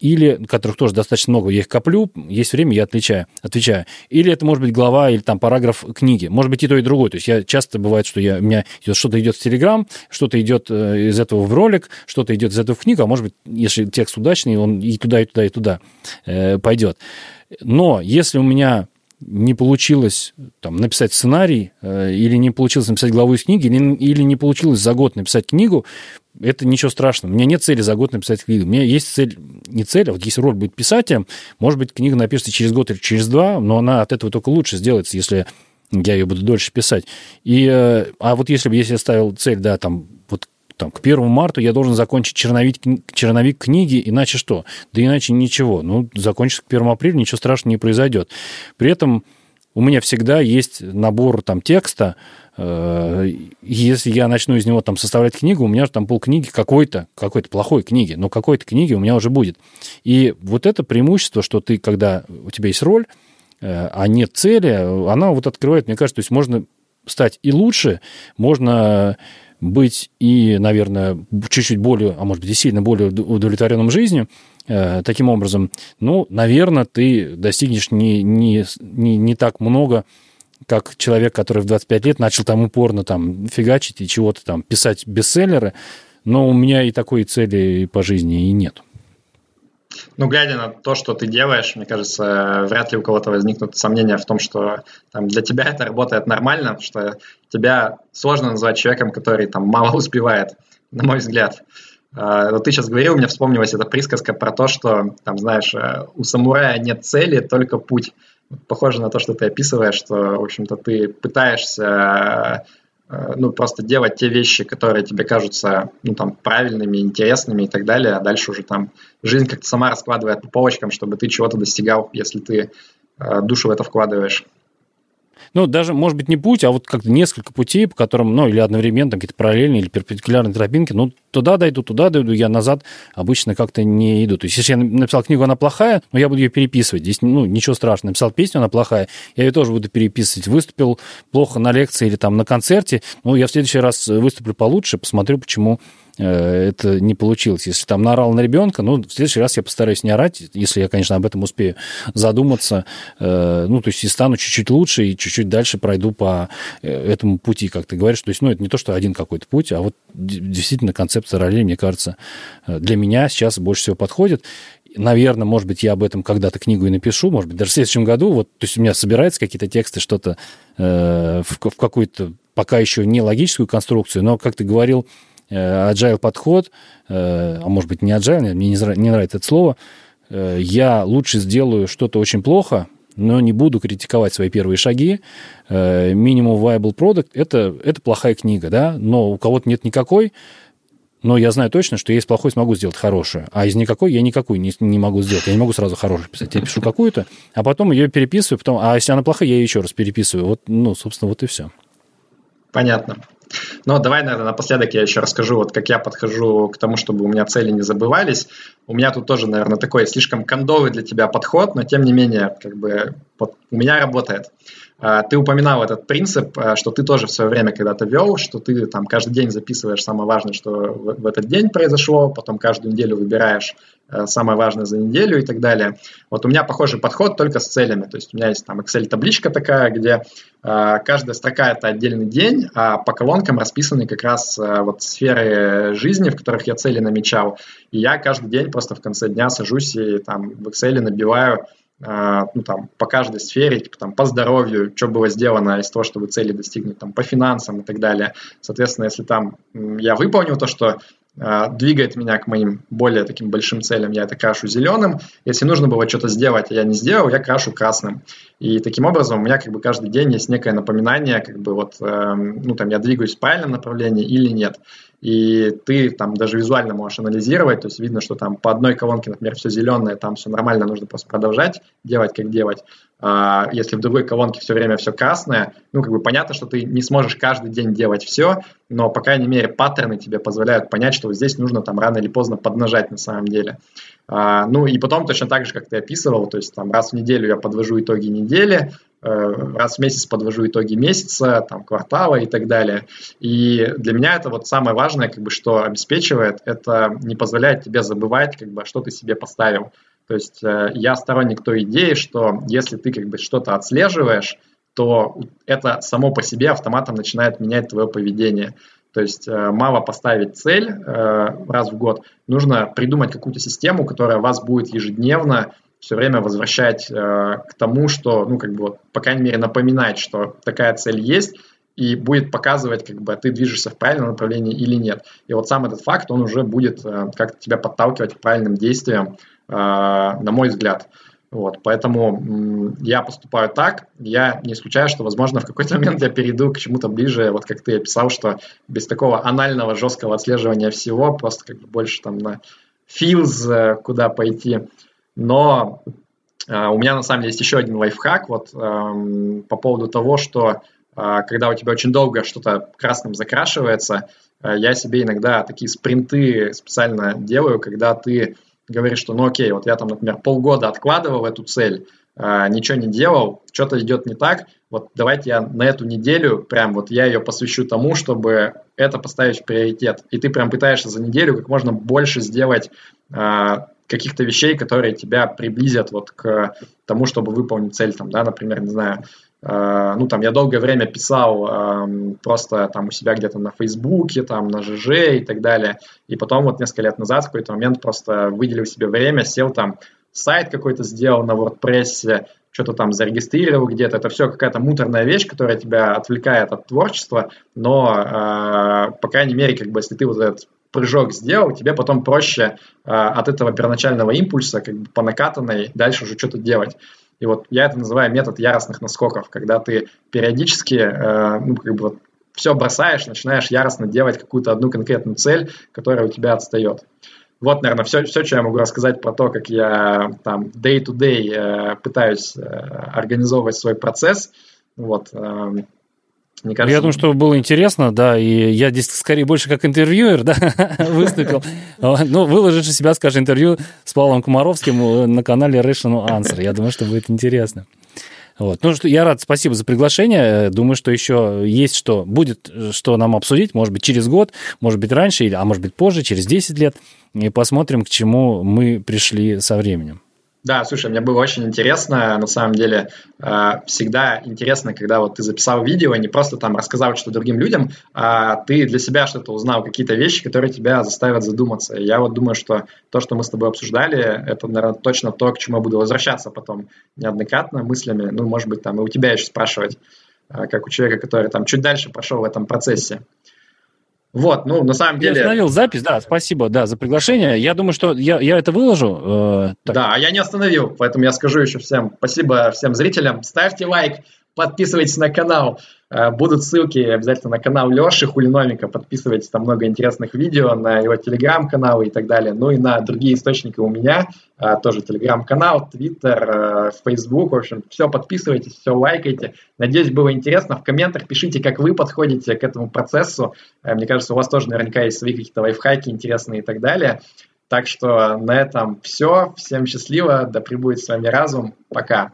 или, которых тоже достаточно много, я их коплю, есть время, я отвечаю, отвечаю. Или это может быть глава или там параграф книги. Может быть и то, и другое. То есть я часто бывает, что я, у меня что-то идет в Телеграм, что-то идет из этого в ролик, что-то идет из этого в книгу, а может быть, если текст удачный, он и туда, и туда, и туда пойдет. Но если у меня не получилось там, написать сценарий, э, или не получилось написать главу из книги, или, или не получилось за год написать книгу, это ничего страшного. У меня нет цели за год написать книгу. У меня есть цель, не цель, а вот если роль будет писателем, может быть, книга напишется через год или через два, но она от этого только лучше сделается, если я ее буду дольше писать. И, э, а вот если бы если я ставил цель, да, там, вот там, к первому марта я должен закончить черновик, черновик книги, иначе что? Да иначе ничего. Ну, закончится к первому апреля, ничего страшного не произойдет. При этом у меня всегда есть набор там текста, э, если я начну из него там составлять книгу, у меня же там полкниги какой-то, какой-то плохой книги, но какой-то книги у меня уже будет. И вот это преимущество, что ты, когда у тебя есть роль, э, а нет цели, она вот открывает, мне кажется, то есть можно стать и лучше, можно быть и, наверное, чуть-чуть более, а может быть и сильно более удовлетворенным жизнью, э, таким образом, ну, наверное, ты достигнешь не, не, не, не так много, как человек, который в 25 лет начал там упорно там фигачить и чего-то там писать бестселлеры, но у меня и такой цели по жизни и нет. Ну, глядя на то, что ты делаешь, мне кажется, вряд ли у кого-то возникнут сомнения в том, что там, для тебя это работает нормально, что тебя сложно назвать человеком, который там мало успевает, на мой взгляд. Uh, вот ты сейчас говорил, мне вспомнилась эта присказка про то, что, там, знаешь, э, у самурая нет цели, только путь. Похоже на то, что ты описываешь, что, в общем-то, ты пытаешься ну, просто делать те вещи, которые тебе кажутся, ну, там, правильными, интересными и так далее, а дальше уже там жизнь как-то сама раскладывает по полочкам, чтобы ты чего-то достигал, если ты э, душу в это вкладываешь ну, даже, может быть, не путь, а вот как-то несколько путей, по которым, ну, или одновременно, какие-то параллельные или перпендикулярные тропинки, ну, туда дойду, туда дойду, я назад обычно как-то не иду. То есть, если я написал книгу, она плохая, но я буду ее переписывать. Здесь, ну, ничего страшного. Написал песню, она плохая, я ее тоже буду переписывать. Выступил плохо на лекции или там на концерте, ну, я в следующий раз выступлю получше, посмотрю, почему это не получилось. Если там наорал на ребенка, ну, в следующий раз я постараюсь не орать, если я, конечно, об этом успею задуматься. Э, ну, то есть и стану чуть-чуть лучше, и чуть-чуть дальше пройду по э, этому пути, как ты говоришь. То есть, ну, это не то, что один какой-то путь, а вот действительно концепция ролей, мне кажется, для меня сейчас больше всего подходит наверное, может быть, я об этом когда-то книгу и напишу, может быть, даже в следующем году, вот, то есть у меня собираются какие-то тексты, что-то э, в, в какую-то пока еще не логическую конструкцию, но, как ты говорил, Э, agile подход, э, а может быть не agile, мне не нравится это слово, э, я лучше сделаю что-то очень плохо, но не буду критиковать свои первые шаги. Minimum Viable Product это, – это плохая книга, да, но у кого-то нет никакой, но я знаю точно, что я из плохой смогу сделать хорошую, а из никакой я никакую не, не могу сделать. Я не могу сразу хорошую писать. Я пишу какую-то, а потом ее переписываю, потом, а если она плохая, я ее еще раз переписываю. Вот, ну, собственно, вот и все. Понятно. Ну, давай, наверное, напоследок я еще расскажу, вот как я подхожу к тому, чтобы у меня цели не забывались. У меня тут тоже, наверное, такой слишком кондовый для тебя подход, но тем не менее, как бы вот, у меня работает. А, ты упоминал этот принцип, а, что ты тоже в свое время когда-то вел, что ты там каждый день записываешь самое важное, что в этот день произошло, потом каждую неделю выбираешь а, самое важное за неделю и так далее. Вот у меня похожий подход только с целями. То есть у меня есть там Excel-табличка такая, где каждая строка – это отдельный день, а по колонкам расписаны как раз вот сферы жизни, в которых я цели намечал. И я каждый день просто в конце дня сажусь и там в Excel набиваю ну, там, по каждой сфере, типа, там, по здоровью, что было сделано из того, чтобы цели достигнуть, там, по финансам и так далее. Соответственно, если там я выполнил то, что двигает меня к моим более таким большим целям, я это крашу зеленым. Если нужно было что-то сделать, а я не сделал, я крашу красным. И таким образом у меня как бы каждый день есть некое напоминание, как бы вот, э, ну, там, я двигаюсь в правильном направлении или нет и ты там даже визуально можешь анализировать, то есть видно, что там по одной колонке, например, все зеленое, там все нормально, нужно просто продолжать делать, как делать. А если в другой колонке все время все красное, ну, как бы понятно, что ты не сможешь каждый день делать все, но, по крайней мере, паттерны тебе позволяют понять, что здесь нужно там рано или поздно поднажать на самом деле. А, ну, и потом точно так же, как ты описывал, то есть там раз в неделю я подвожу итоги недели, Э, раз в месяц подвожу итоги месяца, там, квартала и так далее. И для меня это вот самое важное, как бы, что обеспечивает, это не позволяет тебе забывать, как бы, что ты себе поставил. То есть э, я сторонник той идеи, что если ты как бы что-то отслеживаешь, то это само по себе автоматом начинает менять твое поведение. То есть э, мало поставить цель раз в год, нужно придумать какую-то систему, которая вас будет ежедневно все время возвращать э, к тому, что, ну, как бы, по крайней мере, напоминать, что такая цель есть, и будет показывать, как бы, ты движешься в правильном направлении или нет. И вот сам этот факт, он уже будет э, как-то тебя подталкивать к правильным действиям, э, на мой взгляд. Вот, поэтому я поступаю так, я не исключаю, что, возможно, в какой-то момент я перейду к чему-то ближе, вот как ты описал, что без такого анального жесткого отслеживания всего, просто как бы больше там на feels, э, куда пойти, но э, у меня на самом деле есть еще один лайфхак. Вот э, по поводу того, что э, когда у тебя очень долго что-то красным закрашивается, э, я себе иногда такие спринты специально делаю, когда ты говоришь, что ну окей, вот я там, например, полгода откладывал эту цель, э, ничего не делал, что-то идет не так, вот давайте я на эту неделю прям вот я ее посвящу тому, чтобы это поставить в приоритет. И ты прям пытаешься за неделю как можно больше сделать э, каких-то вещей, которые тебя приблизят вот к тому, чтобы выполнить цель, там, да, например, не знаю, ну, там, я долгое время писал э, просто там у себя где-то на Фейсбуке, там, на ЖЖ и так далее, и потом вот несколько лет назад в какой-то момент просто выделил себе время, сел там, сайт какой-то сделал на WordPress, что-то там зарегистрировал где-то. Это все какая-то муторная вещь, которая тебя отвлекает от творчества, но, э, по крайней мере, как бы, если ты вот этот прыжок сделал, тебе потом проще э, от этого первоначального импульса, как бы по накатанной, дальше уже что-то делать. И вот я это называю метод яростных наскоков, когда ты периодически, э, ну, как бы вот все бросаешь, начинаешь яростно делать какую-то одну конкретную цель, которая у тебя отстает. Вот, наверное, все, все, что я могу рассказать про то, как я там day-to-day -day, э, пытаюсь э, организовывать свой процесс. Вот, э, мне кажется, я думаю, что было интересно, да, и я здесь скорее больше как интервьюер, да, выступил. Ну, выложишь из себя, скажем, интервью с Павлом Комаровским э, на канале Rational Answer. Я думаю, что будет интересно. Вот. Ну, что, я рад, спасибо за приглашение. Думаю, что еще есть что, будет э, что нам обсудить, может быть, через год, может быть, раньше, а может быть, позже, через 10 лет, и посмотрим, к чему мы пришли со временем. Да, слушай, мне было очень интересно, на самом деле, э, всегда интересно, когда вот ты записал видео, не просто там рассказал что другим людям, а ты для себя что-то узнал, какие-то вещи, которые тебя заставят задуматься. И я вот думаю, что то, что мы с тобой обсуждали, это, наверное, точно то, к чему я буду возвращаться потом неоднократно мыслями, ну, может быть, там и у тебя еще спрашивать, э, как у человека, который там чуть дальше пошел в этом процессе. Вот, ну, на самом деле... Я остановил запись, да, спасибо, да, за приглашение. Я думаю, что я, я это выложу. Э, Да, а я не остановил, поэтому я скажу еще всем спасибо всем зрителям. Ставьте лайк, подписывайтесь на канал. Э, будут ссылки обязательно на канал Леши Хулиномика. Подписывайтесь, там много интересных видео на его телеграм-канал и так далее. Ну и на другие источники у меня. Э, тоже телеграм-канал, твиттер, фейсбук. В общем, все подписывайтесь, все лайкайте. Надеюсь, было интересно. В комментах пишите, как вы подходите к этому процессу. Мне кажется, у вас тоже наверняка есть свои какие-то лайфхаки интересные и так далее. Так что на этом все. Всем счастливо. Да пребудет с вами разум. Пока.